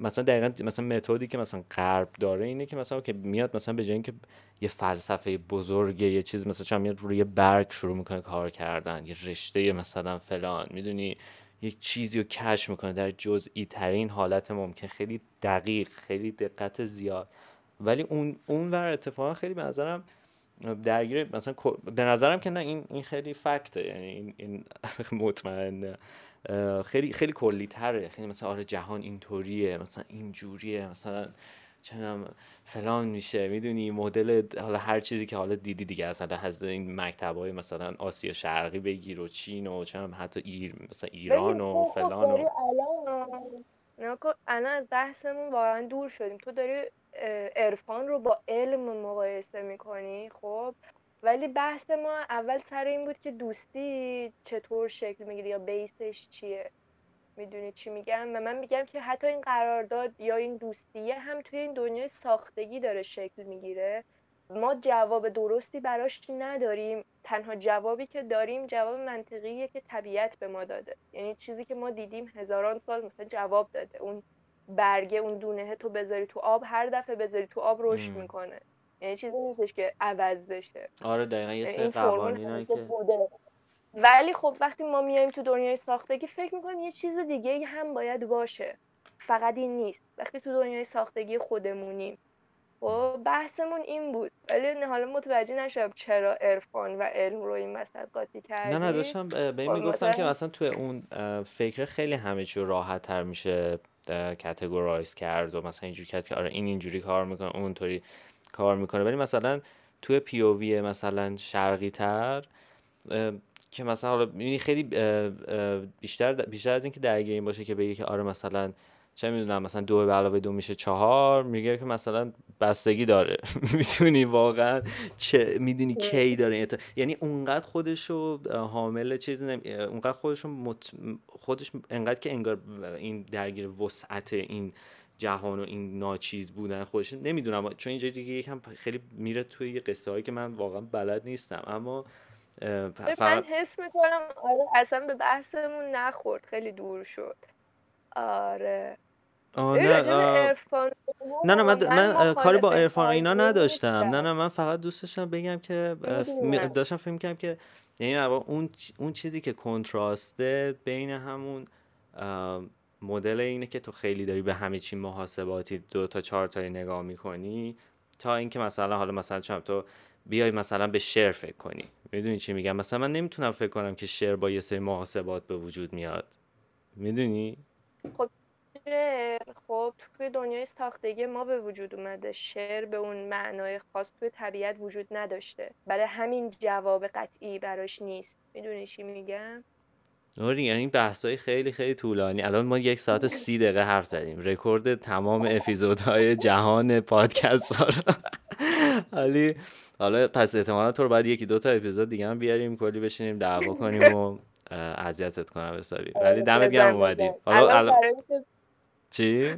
مثلا دقیقا مثلا متدی که مثلا غرب داره اینه که مثلا که میاد مثلا به جای اینکه یه فلسفه بزرگه یه چیز مثلا چون میاد روی برگ شروع می‌کنه کار کردن. یه رشته مثلا فلان. می‌دونی؟ یک چیزی رو کشف می‌کنه در جزئی ترین حالت ممکن. خیلی دقیق خیلی دقت زیاد. ولی اون اون ور اتفاقا خیلی به نظرم درگیر مثلا به نظرم که نه این این خیلی فکته. یعنی این, این *laughs* مطمئن خیلی خیلی کلی تره خیلی مثلا آره جهان اینطوریه مثلا اینجوریه مثلا چنم فلان میشه می‌دونی مدل حالا هر چیزی که حالا دیدی دیگه از از این مکتبای مثلا آسیا شرقی بگیر و چین و چنم حتی ایر مثلا ایران و فلان و الان. از بحثمون واقعا دور شدیم. تو داری عرفان رو با علم مقایسه می‌کنی؟ خب. ولی بحث ما اول سر این بود که دوستی چطور شکل می‌گیره یا بیسش چیه؟ می‌دونی چی میگم؟ و من میگم که حتی این قرارداد یا این دوستیه هم توی این دنیای ساختگی داره شکل می‌گیره. ما جواب درستی براش نداریم. تنها جوابی که داریم جواب منطقیه که طبیعت به ما داده. یعنی چیزی که ما دیدیم هزاران سال مثلا جواب داده. اون برگه اون دونه تو بذاری تو آب هر دفعه بذاری تو آب رشد می‌کنه. یعنی چیزی نیستش که عوض بشه. آره دقیقا یه سری قوانینایی که بوده. ولی خب وقتی ما میایم تو دنیای ساختگی فکر می‌کنیم یه چیز دیگه هم باید باشه. فقط این نیست. وقتی تو دنیای ساختگی خودمونیم. خب بحثمون این بود. ولی حالا متوجه نشدم چرا عرفان و علم رو این مثلا قاطی کردی نه نه داشتم به این خب می‌گفتم که مثلا تو اون فکر خیلی همه چی راحت تر میشه کاتگورایز کرد و مثلا اینجوری کرد که آره این اینجوری کار می‌کنه اونطوری کار می‌کنه. ولی مثلا توی پی او وی مثلا شرقی تر که مثلا حالا خیلی بیشتر بیشتر از اینکه درگیر این باشه که بگه که آره مثلا چه می‌دونم مثلا دو به علاوه دو میشه چهار میگه که مثلا بستگی داره. *laughs* می‌تونی واقعا چه می‌دونی کی داره یعنی اونقدر خودشو حامل چیز نمی... اونقدر خودشو مت... خودش انقدر که انگار این درگیر وسعت این جهان و این ناچیز بودن خودش نمی‌دونم. چون اینجا دیگه یکم خیلی میره توی یه قصه هایی که من واقعا بلد نیستم. اما فقط... من حس می‌کنم آره اصلا به بحثمون نخورد خیلی دور شد. آره. نه نه نه من, من کاری با ارفان اینا نداشتم. نه نه من فقط دوست داشتم بگم که داشتم فکر کنم که یعنی اون اون چیزی که کنتراسته بین همون مدل اینه که تو خیلی داری به همه چی محاسباتی دو تا چهار تایی نگاه می‌کنی تا اینکه مثلا حالا مثلا چم تو بیای مثلا به شعر فکر کنی. می‌دونی چی میگم؟ مثلا من نمی‌تونم فکر کنم که شعر با یه سری محاسبات به وجود میاد. می‌دونی؟ خب خب توی دنیای ساختگی ما به وجود اومده. شعر به اون معنای خاص توی طبیعت وجود نداشته. برای همین جواب قطعی براش نیست. می‌دونی چی میگم؟ آره یعنی بحثای خیلی خیلی طولانی. الان ما یک ساعت و سی دقیقه حرف زدیم. رکورد تمام اپیزودهای جهان پادکست ها *laughs* ولی حالا پس احتمالا تو رو باید یکی دو تا اپیزود دیگه هم بیاریم کلی بشینیم دعوا کنیم و اذیتت کنم حسابی. ولی دمت گرم اومدی. حالا چی؟ *laughs*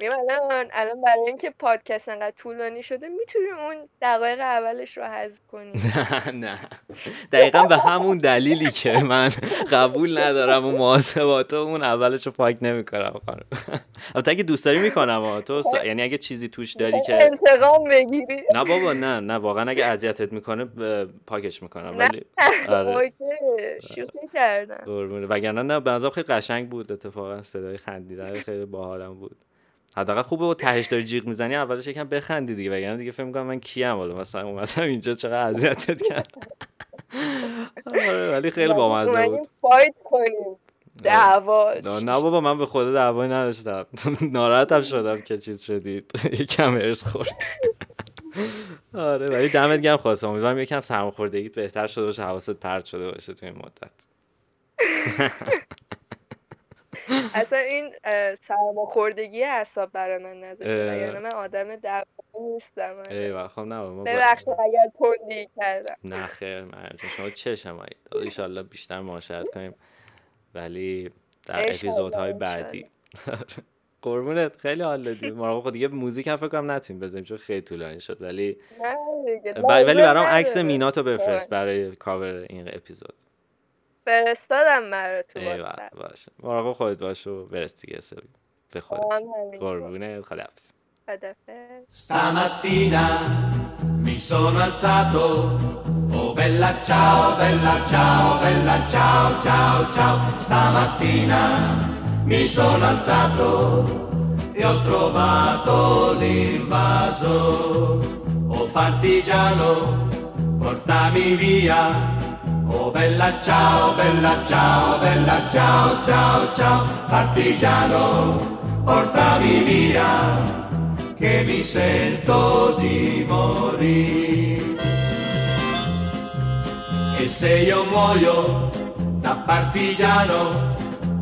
الان الان برای اینکه پادکست انقدر طولانی شده می‌تونیم اون دقایق اولش رو حذف کنیم *laughs* نه نه. دقیقا به همون دلیلی که من قبول ندارم و محاسبات اون اولش رو پاک نمی‌کنم البته اگه دوست داری می‌کنم تو *laughs* یعنی اگه چیزی توش داری که انتقام بگیری. نه بابا نه نه. واقعا اگه اذیتت می‌کنه پاکش می‌کنم. ولی آره. شوخی کردم. وگرنه نه به خیلی قشنگ بود اتفاقا. صدای خندیدن خیلی باحالم بود. حداقل خوبه و تهش داری جیغ می‌زنی اولش یکم بخندی دیگه وگرنه دیگه فکر می‌کنم من کیم والا مثلا اومدم اینجا چقدر اذیتت کرد. آره، ولی خیلی بامزه بود. فایت کنیم. دعوا. نه بابا من به خدا دعوایی نداشتم. *laughs* ناراحتم شدم که چیز شدید. *laughs* یکم ارز خورد. آره ولی دمت گرم خواستم امیدوارم یکم سرماخوردگیت بهتر شده باشه حواست پرت شده باشه تو این مدت. *laughs* *laughs* اصلا این سرماخوردگی اعصاب برای من نذاشته یعنی من آدم دعوا نیستم. ایوه خب نه ببخشید اگر تندی کردم. نه خیر من شما چه شمایید ایشالله بیشتر معاشرت کنیم. ولی در اپیزودهای بعدی. *laughs* قربونت. خیلی حال دادی. ما خود دیگه موزیک هم فکر کنم نتونیم بزنیم چون خیلی طولانی شد. ولی ولی برام عکس میناتو بفرست برای کاور این اپیزود. فرستادم براتون باشه مراقب خودت باش و برس دیگه سری به خودت قربونه خدافظ Stamattina mi sono alzato Oh bella ciao, bella ciao, bella ciao, ciao, ciao Stamattina mi sono alzato e ho trovato l'invaso Oh partigiano, portami via Oh bella ciao, bella ciao, bella ciao, ciao, ciao, partigiano, portami via, che mi sento di morire. E se io muoio da partigiano,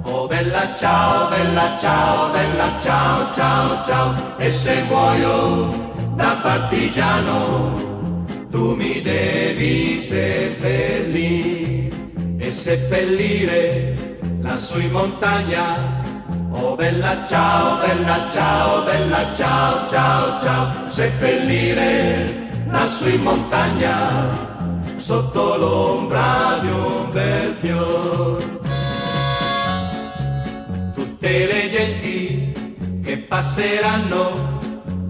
oh bella ciao, bella ciao, bella ciao, ciao, ciao, e se muoio da partigiano, tu mi devi seppellire e seppellire lassù in montagna. Oh bella ciao, bella ciao, bella ciao, ciao, ciao, seppellire lassù in montagna sotto l'ombra di un bel fior. Tutte le genti che passeranno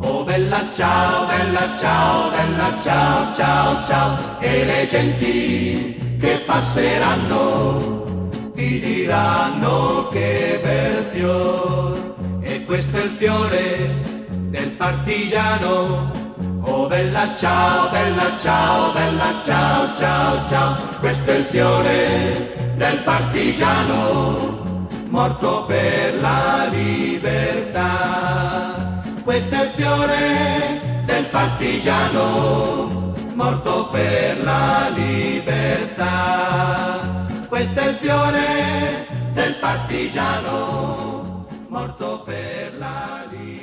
Oh bella ciao, bella ciao, bella ciao, ciao, ciao, e le genti che passeranno ti diranno che bel fior, e questo è il fiore del partigiano. Oh bella ciao, bella ciao, bella ciao, ciao, ciao, questo è il fiore del partigiano, morto per la libertà questo è il fiore del partigiano morto per la libertà. Questo è il fiore del partigiano morto per la libertà.